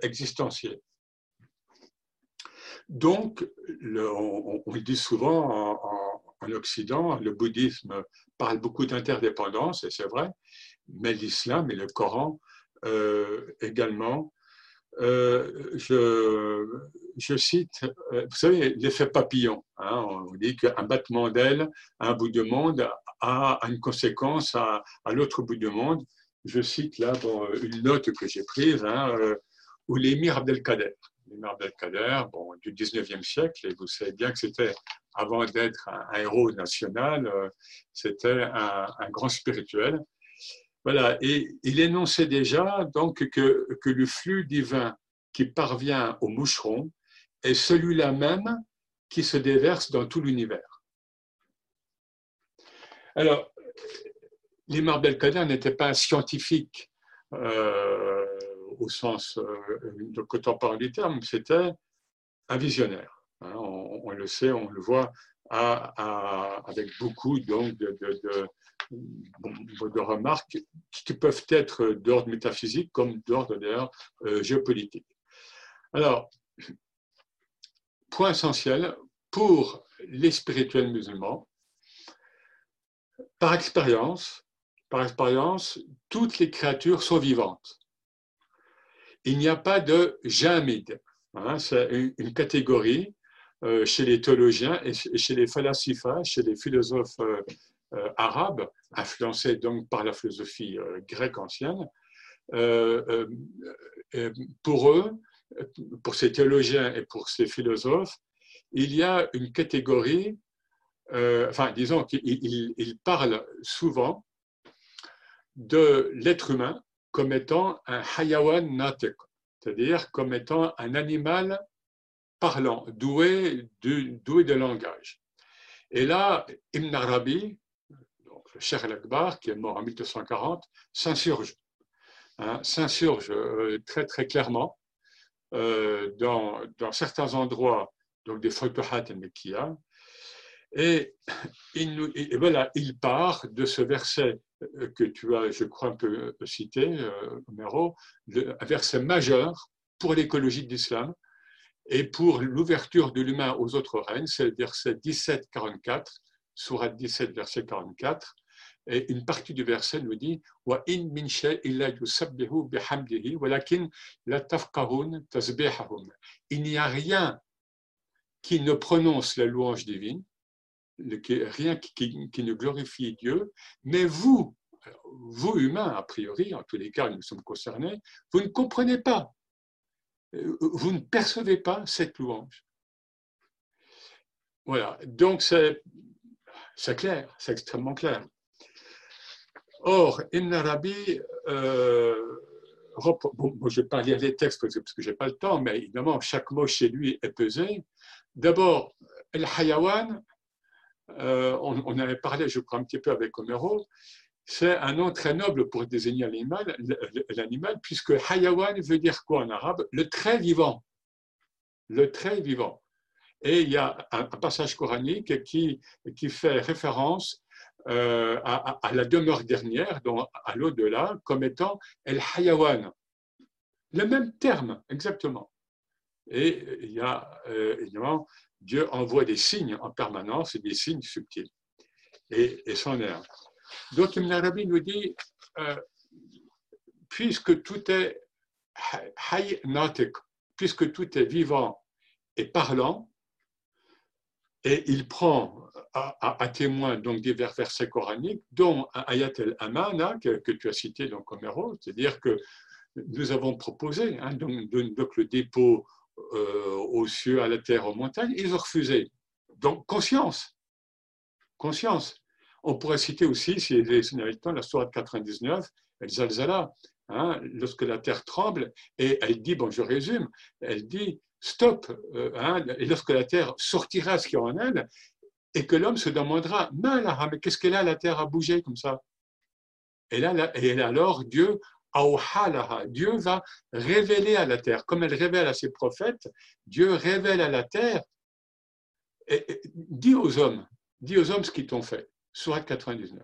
Donc, on, le dit souvent en, en, Occident, le bouddhisme parle beaucoup d'interdépendance, et c'est vrai, mais l'islam et le Coran euh, également euh, je, cite, euh, vous savez, l'effet papillon. Hein, on dit qu'un battement d'aile à un bout de monde a une conséquence à, l'autre bout du monde. Je cite là bon, une note que j'ai prise, hein, où l'émir Abdelkader, l'émir Abdelkader bon, du 19e siècle, et vous savez bien que c'était, avant d'être un, héros national, c'était un, un grand spirituel. Voilà, et il énonçait déjà donc que, que le flux divin qui parvient au moucheron est celui-là même qui se déverse dans tout l'univers. Alors, l'imam Belkader n'était pas un scientifique euh, au sens euh, de contemporain du terme, c'était un visionnaire. Hein, on, le sait, on le voit avec beaucoup donc, de, de remarques qui peuvent être d'ordre métaphysique comme d'ordre d'ailleurs euh, géopolitique. Alors, point essentiel pour les spirituels musulmans, par expérience, par expérience, toutes les créatures sont vivantes. Il n'y a pas de jamid. Hein, c'est une, catégorie euh, chez les théologiens et chez les chez les philosophes euh, euh, arabes, influencés donc par la philosophie grecque ancienne, pour eux, pour ces théologiens et pour ces philosophes, il y a une catégorie, enfin disons qu'ils parlent souvent de l'être humain comme étant un hayawan natek, c'est-à-dire comme étant un animal parlant, doué de, langage. Et là, Ibn Arabi, le Cheikh al-Akbar, qui est mort en 1240, s'insurge. Hein, s'insurge euh, très très clairement euh, dans, certains endroits, donc des Futuhat et Mekia, et, il, et voilà, il part de ce verset que tu as, je crois, un peu cité, Homero, un verset majeur pour l'écologie de l'islam et pour l'ouverture de l'humain aux autres règnes, c'est le verset 17-44, Surat 17, verset 44, et une partie du verset nous dit Il n'y a rien qui ne prononce la louange divine, rien qui, ne glorifie Dieu, mais vous, vous humains, a priori, en tous les cas, nous sommes concernés, vous ne comprenez pas, vous ne percevez pas cette louange. Voilà, donc c'est clair, c'est extrêmement clair. Or, Ibn Arabi, euh, bon, je ne vais pas lire les textes parce que je n'ai pas le temps, mais évidemment, chaque mot chez lui est pesé. D'abord, El Hayawan, euh, on, avait parlé, je crois, un petit peu avec Homero, c'est un nom très noble pour désigner l'animal, puisque Hayawan veut dire quoi en arabe? Le très vivant. Le très vivant. Et il y a un, passage coranique qui, qui fait référence euh, à, la demeure dernière, donc à l'au-delà, comme étant El Hayawan. Le même terme, exactement. Et il y a, euh, évidemment, Dieu envoie des signes en permanence, et des signes subtils. Et, et est un. Donc, Ibn Arabi nous dit, euh, puisque tout est puisque tout est vivant et parlant, et il prend à, témoin donc divers versets coraniques, dont Ayat el-Amana que, que, tu as cité donc Homero, c'est-à-dire que nous avons proposé hein, donc, le dépôt euh, aux cieux, à la terre, aux montagnes, ils ont refusé. Donc conscience, conscience. On pourrait citer aussi, si les temps, la sourate 99, El Zalzala, hein, lorsque la terre tremble, et elle dit, bon je résume, elle dit stop, euh, hein, et lorsque la terre sortira ce qui est en elle, et que l'homme se demandera, mais qu'est-ce qu'elle a la terre à bouger comme ça? Et, là, et alors Dieu, Dieu va révéler à la terre, comme elle révèle à ses prophètes, Dieu révèle à la terre, et, dit aux hommes, dit aux hommes ce qu'ils t'ont fait. Surat 99.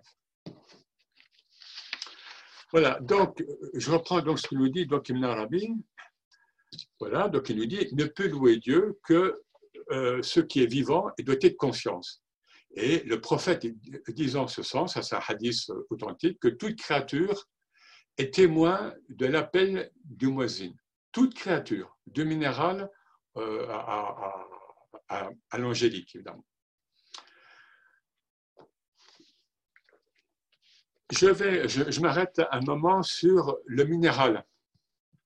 Voilà, donc je reprends donc ce qu'il nous dit, donc Ibn Arabi, voilà, donc il nous dit, ne peut louer Dieu que euh, ce qui est vivant et doté de conscience. Et le prophète dit en ce sens, à un hadith authentique, que toute créature est témoin de l'appel du muezzin. Toute créature, de minéral euh, à, l'angélique, évidemment. Je, vais, je, m'arrête un moment sur le minéral,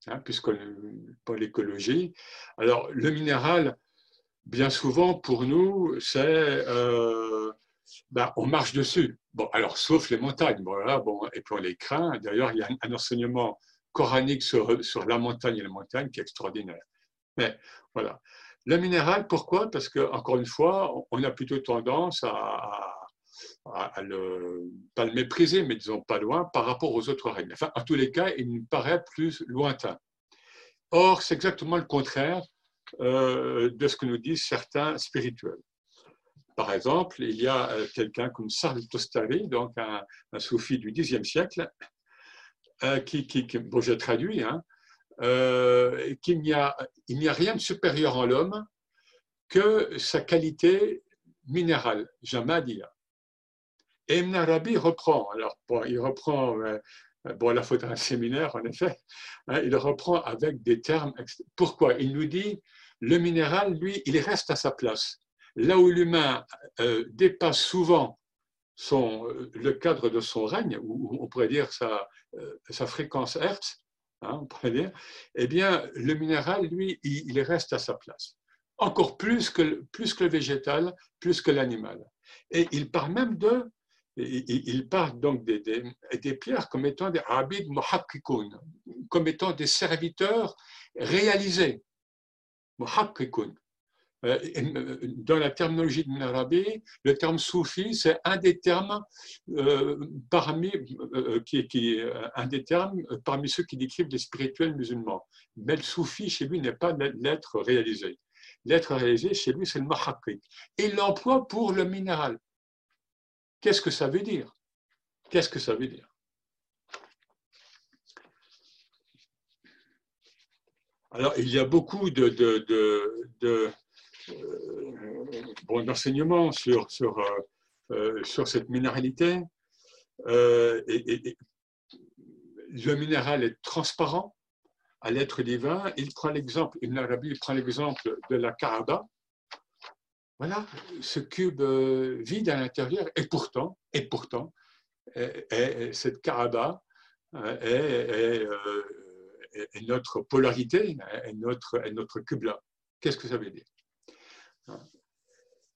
hein, puisque pour l'écologie. Alors, le minéral, bien souvent, pour nous, c'est. Euh, ben, on marche dessus. Bon, alors, sauf les montagnes, voilà, bon, et puis on les craint. D'ailleurs, il y a un, enseignement coranique sur, sur la montagne et la montagne qui est extraordinaire. Mais voilà. Le minéral, pourquoi? Parce que, encore une fois, on a plutôt tendance à à, le, pas le mépriser, mais disons pas loin, par rapport aux autres règles. Enfin, en tous les cas, il nous paraît plus lointain. Or, c'est exactement le contraire euh, de ce que nous disent certains spirituels. Par exemple, il y a euh, quelqu'un comme Sarl Tostari, donc un, soufi du Xe siècle, euh, qui, bon, j'ai traduit, hein, qu'il n'y a, rien de supérieur en l'homme que sa qualité minérale, Jamadia. Et Ibn Arabi reprend, alors il reprend, euh, bon, la faute un séminaire en effet, hein, il reprend avec des termes. Pourquoi? Il nous dit le minéral, lui, il reste à sa place. Là où l'humain euh, dépasse souvent son, le cadre de son règne, ou on pourrait dire sa, euh, sa fréquence Hertz, hein, on pourrait dire, eh bien, le minéral, lui, il, il reste à sa place. Encore plus que, plus que le végétal, plus que l'animal. Et il parle même de il parle donc des, des, pierres comme étant des abid muhakkikun, comme étant des serviteurs réalisés. Muhakkikun. Euh, dans la terminologie de l'Arabie, le terme soufi, c'est un des termes euh, parmi euh, qui, qui, un des termes parmi ceux qui décrivent les spirituels musulmans. Mais le soufi chez lui n'est pas l'être réalisé. L'être réalisé chez lui, c'est le muhakkik. Il l'emploie pour le minéral. Qu'est-ce que ça veut dire? Qu'est-ce que ça veut dire? Alors, il y a beaucoup de, de, euh, d'enseignements sur, sur, euh, euh, sur cette minéralité. et, le minéral est transparent à l'être divin. Il prend l'exemple, il prend l'exemple de la Kaaba, voilà, ce cube vide à l'intérieur, et pourtant, et pourtant, cette Kaaba est, notre polarité, est notre cube-là. Qu'est-ce que ça veut dire?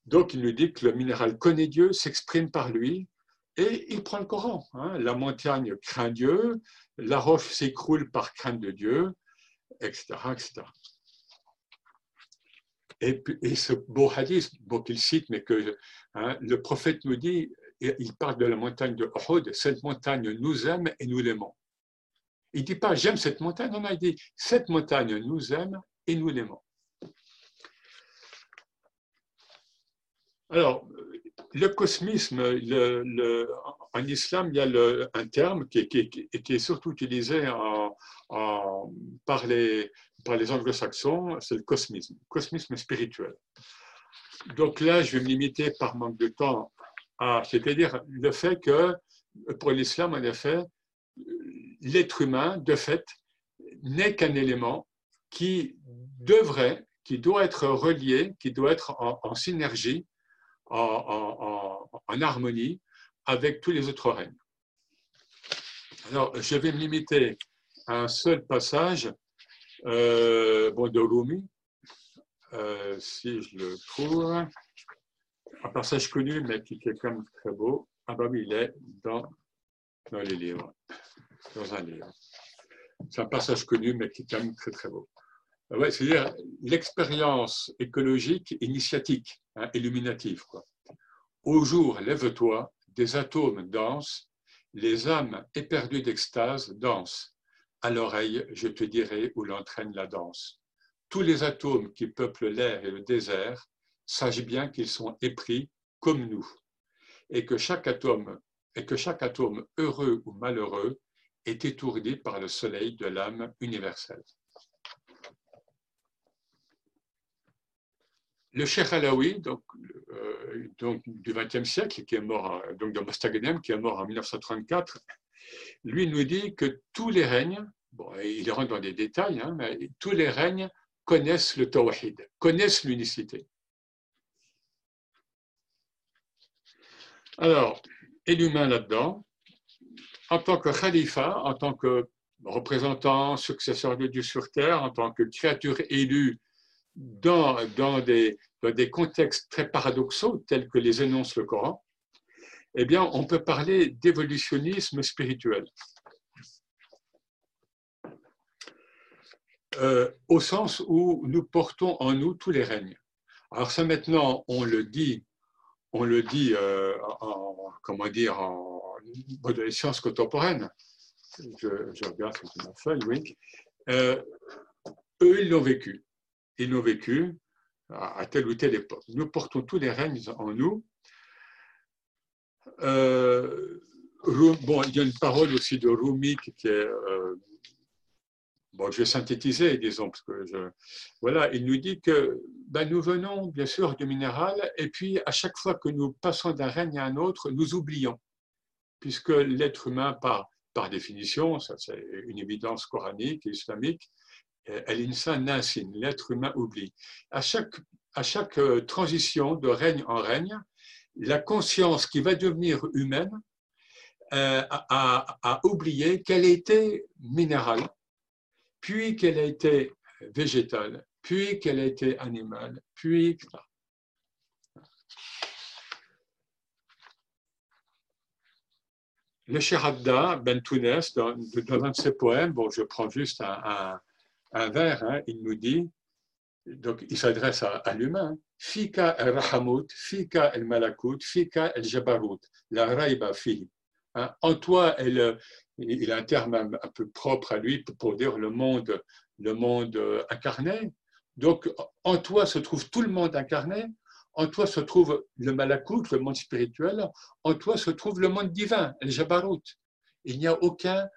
Donc, il nous dit que le minéral connaît Dieu, s'exprime par lui, et il prend le Coran. Hein. La montagne craint Dieu, la roche s'écroule par crainte de Dieu, etc. etc. Et, ce beau hadith, qu'il cite, mais que hein, le prophète nous dit, il parle de la montagne de Uhud, cette montagne nous aime et nous l'aimons. Il ne dit pas j'aime cette montagne, non, il dit cette montagne nous aime et nous l'aimons. Alors, le cosmisme, en islam, il y a un terme qui, qui, est surtout utilisé par les anglo-saxons, c'est le cosmisme, cosmisme spirituel. Donc là, je vais me limiter par manque de temps à, c'est-à-dire le fait que pour l'islam, en effet, l'être humain, de fait, n'est qu'un élément qui devrait, qui doit être relié, qui doit être en, synergie, en, harmonie avec tous les autres règnes. Alors, je vais me limiter à un seul passage euh, de Rumi, euh, si je le trouve, un passage connu, mais qui est quand même très beau. Ah bah oui, il est dans, dans les livres, dans un livre. C'est un passage connu, mais qui est quand même très très beau. Euh, ouais, C'est-à-dire l'expérience écologique initiatique, hein, illuminative. Au jour, lève-toi, des atomes dansent, les âmes éperdues d'extase dansent. À l'oreille, je te dirai où l'entraîne la danse. Tous les atomes qui peuplent l'air et le désert, sache bien qu'ils sont épris comme nous, et que chaque atome, et que chaque atome heureux ou malheureux est étourdi par le soleil de l'âme universelle. Le Cheikh Alaoui, euh, du XXe siècle, qui est mort, donc Mostaganem, qui est mort en 1934, lui nous dit que tous les règnes, bon, il rentre dans des détails, hein, mais tous les règnes connaissent le tawhid, connaissent l'unicité. Alors, et l'humain là-dedans, en tant que khalifa, en tant que représentant, successeur de Dieu sur terre, en tant que créature élue dans, des, contextes très paradoxaux tels que les énonce le Coran, eh bien, on peut parler d'évolutionnisme spirituel. Euh, au sens où nous portons en nous tous les règnes. Alors ça maintenant, on le dit, on le dit euh, en, comment dire, en sciences contemporaines. Je, regarde sur ma feuille, oui. Euh, eux, ils l'ont vécu. Ils l'ont vécu à, telle ou telle époque. Nous portons tous les règnes en nous. bon, il y a une parole aussi de Rumi qui est bon, je vais synthétiser, disons, parce que voilà, il nous dit que ben, nous venons bien sûr du minéral, et puis à chaque fois que nous passons d'un règne à un autre, nous oublions, puisque l'être humain, par, par définition, ça c'est une évidence coranique et islamique, insan nasin, l'être humain oublie. À chaque, à chaque euh, transition de règne en règne, la conscience qui va devenir humaine euh, a, a oublié qu'elle était minérale puis qu'elle a été végétale, puis qu'elle a été animale, puis... Le Sheradda, Ben Tounes, dans, un de ses poèmes, bon, je prends juste un, vers, hein, il nous dit, donc il s'adresse à, l'humain, Fika el Rahamut, Fika el Malakut, Fika el Jabarut, la Raiba fi. Hein, en toi il a un terme un peu propre à lui pour dire le monde, le monde euh, incarné. Donc, en toi se trouve tout le monde incarné, en toi se trouve le malakout, le monde spirituel, en toi se trouve le monde divin, le jabarut. Il n'y a aucun,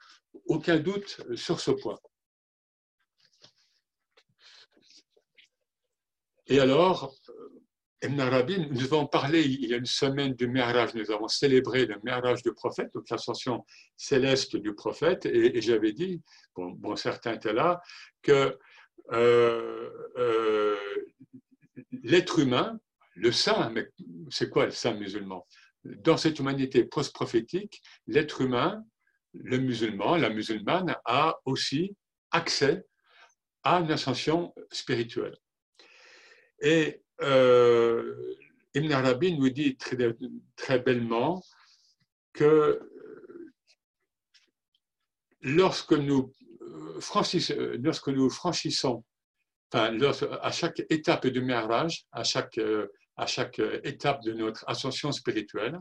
aucun doute sur ce point. Et alors, Ibn Arabi, nous avons parlé il y a une semaine du Mi'raj, nous avons célébré le Mi'raj du prophète, donc l'ascension céleste du prophète, et, j'avais dit, bon, certains étaient là, que euh, euh, l'être humain, le saint, mais c'est quoi le saint musulman? Dans cette humanité post-prophétique, l'être humain, le musulman, la musulmane, a aussi accès à une ascension spirituelle. Et euh, Ibn Arabi nous dit très, très bellement que lorsque nous, euh, franchissons, lorsque nous franchissons, à chaque étape du Mi'raj, à chaque, étape de notre ascension spirituelle,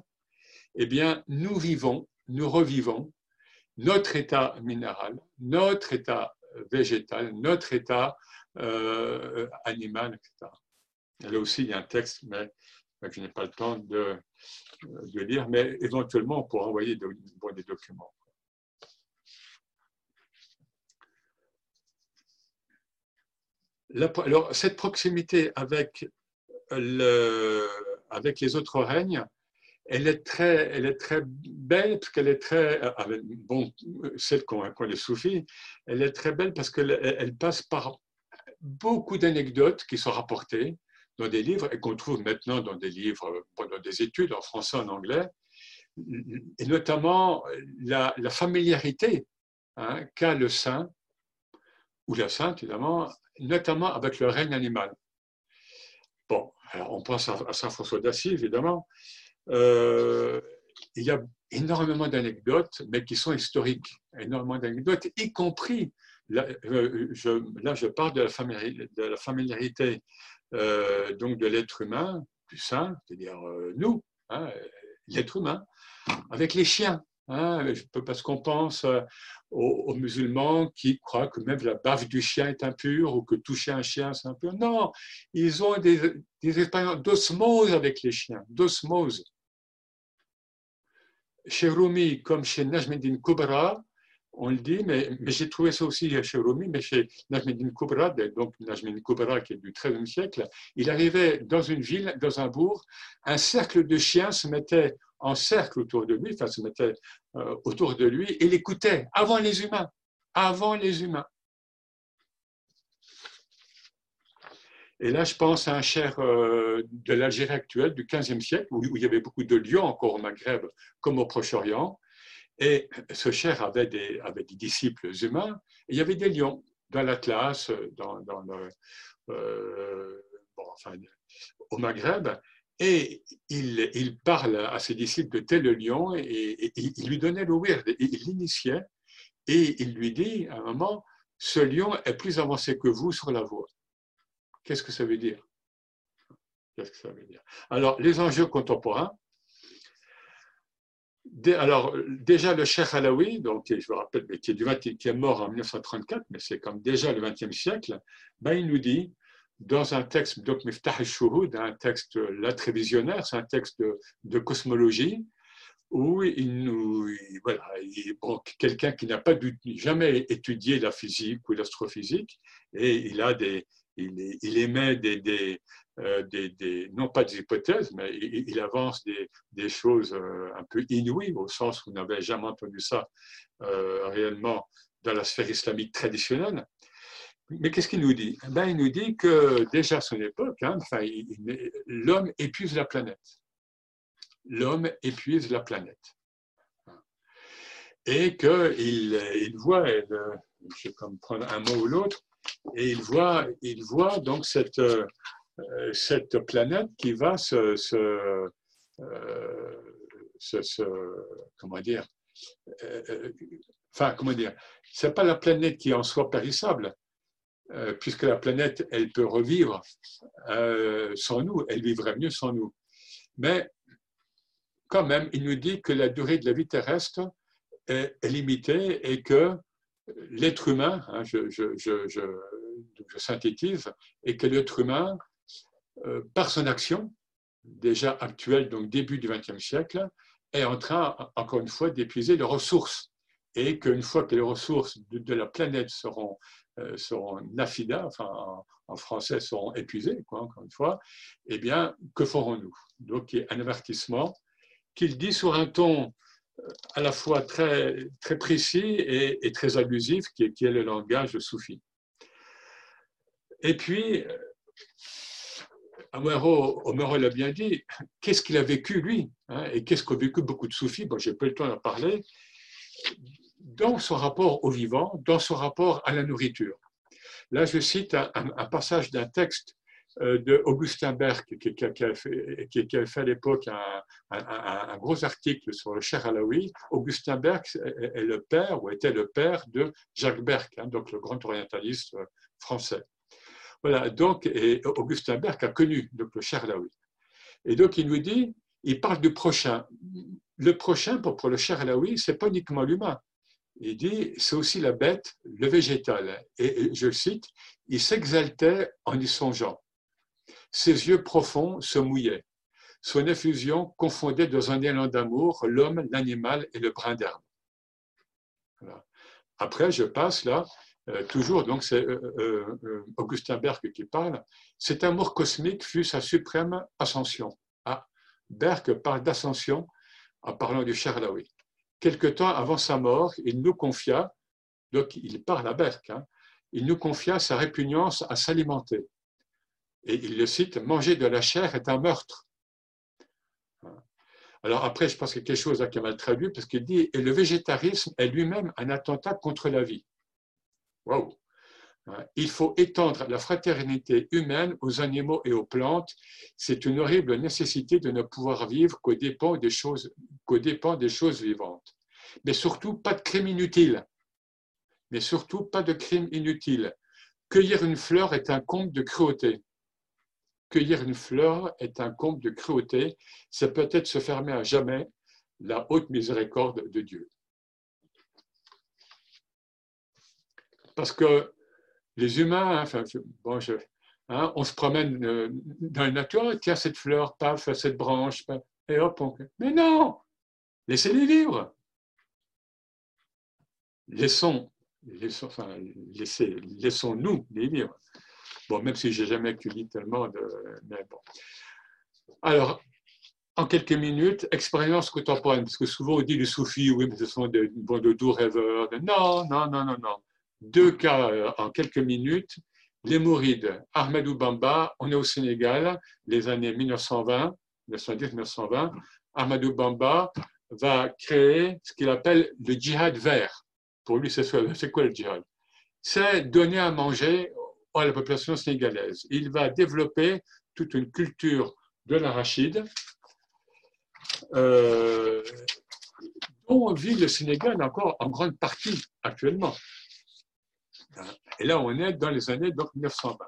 eh bien, nous vivons, nous revivons notre état minéral, notre état végétal, notre état euh, animal, etc. Là aussi, il y a un texte, mais, je n'ai pas le temps de, de, lire, mais éventuellement, on pourra envoyer des documents. alors, cette proximité avec, le, avec les autres règnes, elle est très, elle est très belle parce qu'elle est très, bon, celle qu'on qu les soufis, elle est très belle parce qu'elle elle passe par beaucoup d'anecdotes qui sont rapportées, dans des livres et qu'on trouve maintenant dans des livres, dans des études en français, en anglais, et notamment la, familiarité hein, qu'a le saint, ou la sainte évidemment, notamment avec le règne animal. Bon, alors on pense à, Saint François d'Assise évidemment. Euh, il y a énormément d'anecdotes, mais qui sont historiques, énormément d'anecdotes, y compris, là euh, je, parle de la familiarité euh, donc de l'être humain, du saint, c'est-à-dire euh, nous, hein, l'être humain, avec les chiens. Hein, parce qu'on pense euh, aux, musulmans qui croient que même la bave du chien est impure ou que toucher un chien c'est impur. Non, ils ont des, des expériences d'osmose avec les chiens, d'osmose. Chez Rumi, comme chez Najmeddin Kubra, on le dit, mais, j'ai trouvé ça aussi chez Rumi, mais chez Najmeddin Kubra, donc Najmeddin Kubra qui est du XIIIe siècle, il arrivait dans une ville, dans un bourg, un cercle de chiens se mettait en cercle autour de lui, enfin se mettait euh, autour de lui et l'écoutait avant les humains, avant les humains. Et là, je pense à un cher euh, de l'Algérie actuelle du XVe siècle, où, il y avait beaucoup de lions encore au Maghreb comme au Proche-Orient. Et ce cher avait des, disciples humains, il y avait des lions dans l'Atlas, dans, le, euh, au Maghreb. Et il, parle à ses disciples de tel lion et, il lui donnait le weird, il l'initiait et il lui dit à un moment, ce lion est plus avancé que vous sur la voie. Qu'est-ce que ça veut dire? Alors, les enjeux contemporains. Alors, déjà, le Cheikh Alaoui, donc, je vous rappelle, qui est, du qui est mort en 1934, mais c'est comme déjà le XXe siècle, ben, il nous dit, dans un texte, donc Miftah al-Shuhud, un texte très visionnaire, c'est un texte de, cosmologie, où il nous, voilà, quelqu'un qui n'a pas jamais étudié la physique ou l'astrophysique, et il a des, il, émet des, euh, non pas des hypothèses, mais il, avance des, choses euh, un peu inouïes, au sens où on n'avait jamais entendu ça euh, réellement dans la sphère islamique traditionnelle. Mais qu'est-ce qu'il nous dit? Eh ben, Il nous dit que déjà à son époque, hein, enfin, l'homme épuise la planète. L'homme épuise la planète. Et qu'il il voit, je vais prendre un mot ou l'autre, et il voit, il voit donc cette, cette planète qui va se, se, euh, comment dire, euh, enfin, comment dire, c'est pas la planète qui en soi périssable, puisque la planète, elle peut revivre sans nous, elle vivrait mieux sans nous. Mais quand même, il nous dit que la durée de la vie terrestre est, limitée et que l'être humain, hein, je, synthétise, et que l'être humain, euh, par son action, déjà actuelle, donc début du XXe siècle, est en train, encore une fois, d'épuiser les ressources. Et qu'une fois que les ressources de, la planète seront, euh, seront nafida, enfin en, français seront épuisées, quoi, encore une fois, eh bien, que ferons-nous? Donc, il y a un avertissement qu'il dit sur un ton à la fois très, très précis et, très abusif, qui est, qui est, le langage soufi. Et puis, Omero l'a bien dit, qu'est-ce qu'il a vécu lui hein, Et qu'est-ce qu'ont vécu beaucoup de soufis Bon, j'ai pas le temps d'en parler. Dans son rapport au vivant, dans son rapport à la nourriture. Là, je cite un passage d'un texte euh, de Augustin Berg, qui, qui, a fait, à l'époque un, gros article sur le Cher Alaoui. Augustin Berg est, le père, ou était le père de Jacques Berg, hein, donc le grand orientaliste euh, français. Voilà, donc, Augustin Berg a connu donc, le Cher Alaoui. Et donc, il nous dit, il parle du prochain. Le prochain, pour, pour le Cher Alaoui, c'est pas uniquement l'humain. Il dit, c'est aussi la bête, le végétal. Et je le cite, il s'exaltait en y songeant. Ses yeux profonds se mouillaient. Son effusion confondait dans un élan d'amour l'homme, l'animal et le brin d'herbe. Après, je passe là, euh, toujours, donc c'est euh, euh, Augustin Berg qui parle. Cet amour cosmique fut sa suprême ascension. Ah, Berg parle d'ascension en parlant du Charlaoui. Quelque temps avant sa mort, il nous confia, donc il parle à Berg, hein, il nous confia sa répugnance à s'alimenter et il le cite, manger de la chair est un meurtre. Alors après, je pense qu'il y a quelque chose qui mal traduit, parce qu'il dit, et le végétarisme est lui-même un attentat contre la vie. Wow. Il faut étendre la fraternité humaine aux animaux et aux plantes. C'est une horrible nécessité de ne pouvoir vivre qu'aux dépens des choses, vivantes. Mais surtout, pas de crime inutile. Mais surtout, pas de crime inutile. Cueillir une fleur est un conte de cruauté. cueillir une fleur est un comble de cruauté. Ça peut être se fermer à jamais la haute miséricorde de Dieu. Parce que les humains, enfin, bon, hein, on se promène euh, dans la nature, tiens, cette fleur, paf, cette branche, et hop, on... mais non, laissez-les vivre. Laissons, laissons, enfin, laissez, laissons-nous les vivre. Bon, même si j'ai jamais cueilli tellement de. Alors, en quelques minutes, expérience contemporaine, parce que souvent on dit les soufis, oui, mais ce sont de, de doux rêveurs. Non, non, non, non, non. Deux cas euh, en quelques minutes. Les Mourides, Ahmedou Bamba, on est au Sénégal, les années 1920, 1910-1920. Ahmedou Bamba va créer ce qu'il appelle le djihad vert. Pour lui, c'est quoi le djihad? C'est donner à manger à la population sénégalaise. Il va développer toute une culture de l'arachide euh, dont vit le Sénégal encore en grande partie actuellement. Et là, on est dans les années donc, 1920.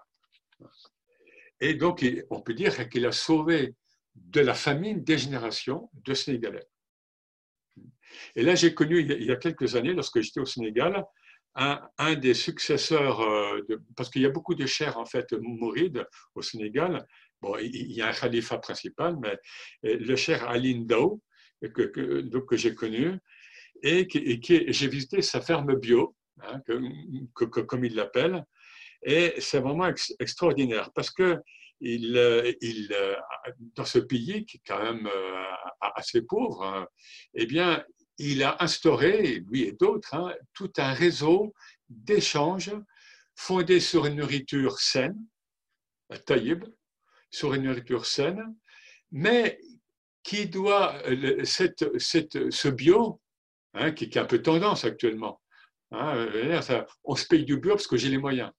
Et donc, on peut dire qu'il a sauvé de la famine des générations de Sénégalais. Et là, j'ai connu il y a quelques années, lorsque j'étais au Sénégal, un, des successeurs, euh, parce qu'il y a beaucoup de chers en fait mourides au Sénégal. Bon, il y a un khalifa principal, mais euh, le cher Ali Ndao, que, j'ai connu, et, qui, j'ai visité sa ferme bio, hein, que, comme il l'appelle, et c'est vraiment extraordinaire parce que il, euh, il, dans ce pays qui est quand même assez pauvre, hein, eh bien, il a instauré, lui et d'autres, hein, tout un réseau d'échanges fondé sur une nourriture saine, taïb, sur une nourriture saine, mais qui doit, cette, cette, ce bio, hein, qui, est un peu tendance actuellement, hein, on se paye du bio parce que j'ai les moyens.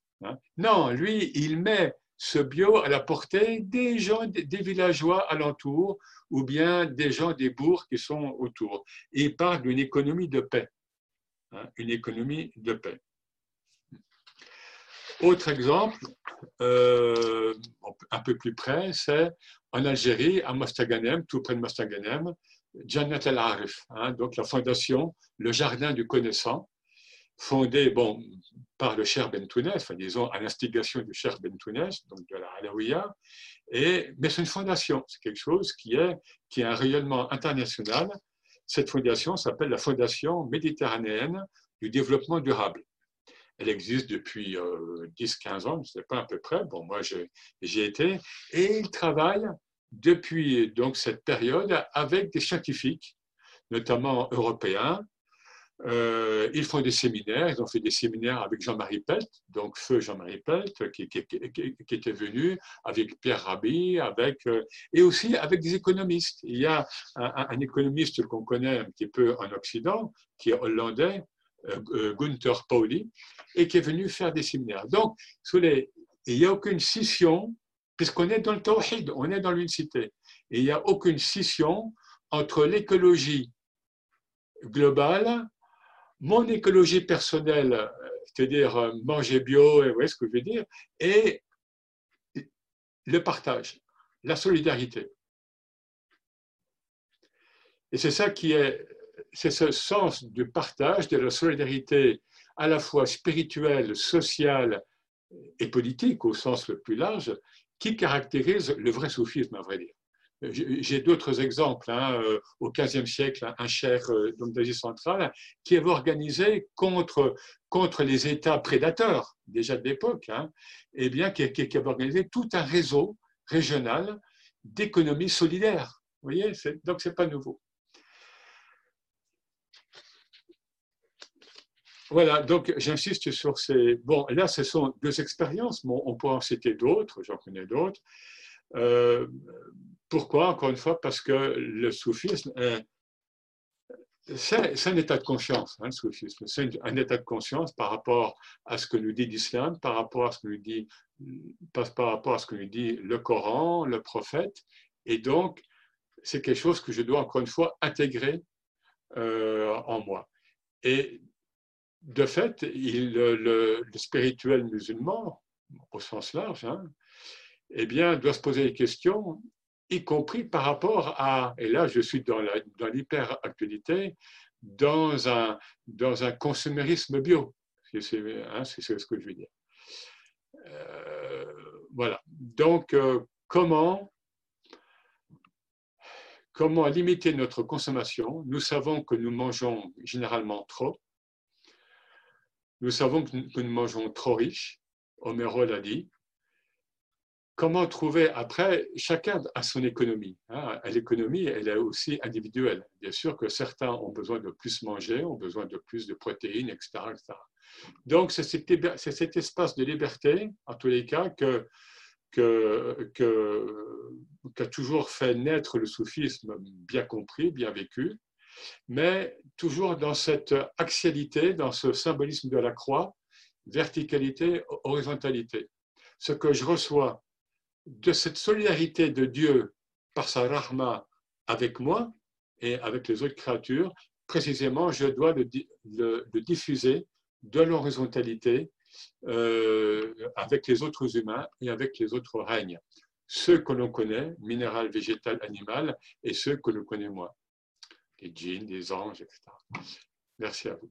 Non, lui, il met ce bio à la portée des gens, des villageois alentours ou bien des gens des bourgs qui sont autour. Et il parle d'une économie de paix. Hein, une économie de paix. Autre exemple, euh, un peu plus près, c'est en Algérie, à Mostaganem, tout près de Mostaganem, Jannat al-Arif, hein, donc la fondation, le jardin du connaissant, fondé bon, par le Cher Bentounes, enfin, disons à l'instigation du Cher Bentounes, donc de la Alaouia, et, mais c'est une fondation, c'est quelque chose qui, est, qui a un rayonnement international. Cette fondation s'appelle la Fondation méditerranéenne du développement durable. Elle existe depuis 10-15 euh, ans, je ne sais pas à peu près. Bon, moi, j'ai été. Et il travaille depuis donc, cette période avec des scientifiques, notamment européens, euh, ils font des séminaires, ils ont fait des séminaires avec Jean-Marie Pelt, donc feu Jean-Marie Pelt, qui, était venu, avec Pierre Rabhi, avec, euh, et aussi avec des économistes. Il y a un, économiste qu'on connaît un petit peu en Occident, qui est hollandais, euh, Gunther Pauli, et qui est venu faire des séminaires. Donc, il n'y a aucune scission, puisqu'on est dans le tawhid, on est dans l'unicité. Il n'y a aucune scission entre l'écologie globale mon écologie personnelle, c'est-à-dire euh, manger bio, et vous voyez ce que je veux dire, et le partage, la solidarité. Et c'est ça qui est, c'est ce sens du partage, de la solidarité à la fois spirituelle, sociale et politique au sens le plus large, qui caractérise le vrai soufisme, à vrai dire. J'ai d'autres exemples. Hein, euh, au XVe siècle, un cher euh, d'Asie centrale qui avait organisé contre, contre les États prédateurs, déjà de l'époque, hein, eh bien, qui, avait organisé tout un réseau régional d'économie solidaire. Vous voyez, donc ce n'est pas nouveau. Voilà, donc j'insiste sur ces. Bon, là, ce sont deux expériences, bon, on pourrait en citer d'autres, j'en connais d'autres. Euh, pourquoi Encore une fois, parce que le soufisme, c'est un état de conscience, hein, le soufisme. C'est un état de conscience par rapport à ce que nous dit l'islam, par rapport à ce que nous dit, par rapport à ce que nous dit le Coran, le prophète. Et donc, c'est quelque chose que je dois encore une fois intégrer euh, en moi. Et de fait, le, spirituel musulman, au sens large, hein, eh bien, doit se poser des questions, y compris par rapport à, et là je suis dans l'hyper-actualité, dans, un, dans un consumérisme bio. Hein, c'est ce que je veux dire. Euh, voilà. Donc, euh, comment, comment limiter notre consommation? Nous savons que nous mangeons généralement trop. Nous savons que nous mangeons trop riche. Omer l'a dit. Comment trouver après Chacun a son économie. Hein. L'économie, elle est aussi individuelle. Bien sûr que certains ont besoin de plus manger, ont besoin de plus de protéines, etc. Donc, c'est cet, espace de liberté, en tous les cas, que, qu'a toujours fait naître le soufisme bien compris, bien vécu, mais toujours dans cette axialité, dans ce symbolisme de la croix, verticalité, horizontalité. Ce que je reçois de cette solidarité de Dieu par sa rahma avec moi et avec les autres créatures, précisément, je dois le, diffuser de l'horizontalité euh, avec les autres humains et avec les autres règnes. Ceux que l'on connaît, minéral, végétal, animal, et ceux que l'on connaît moins, les djinns, les anges, etc. Merci à vous.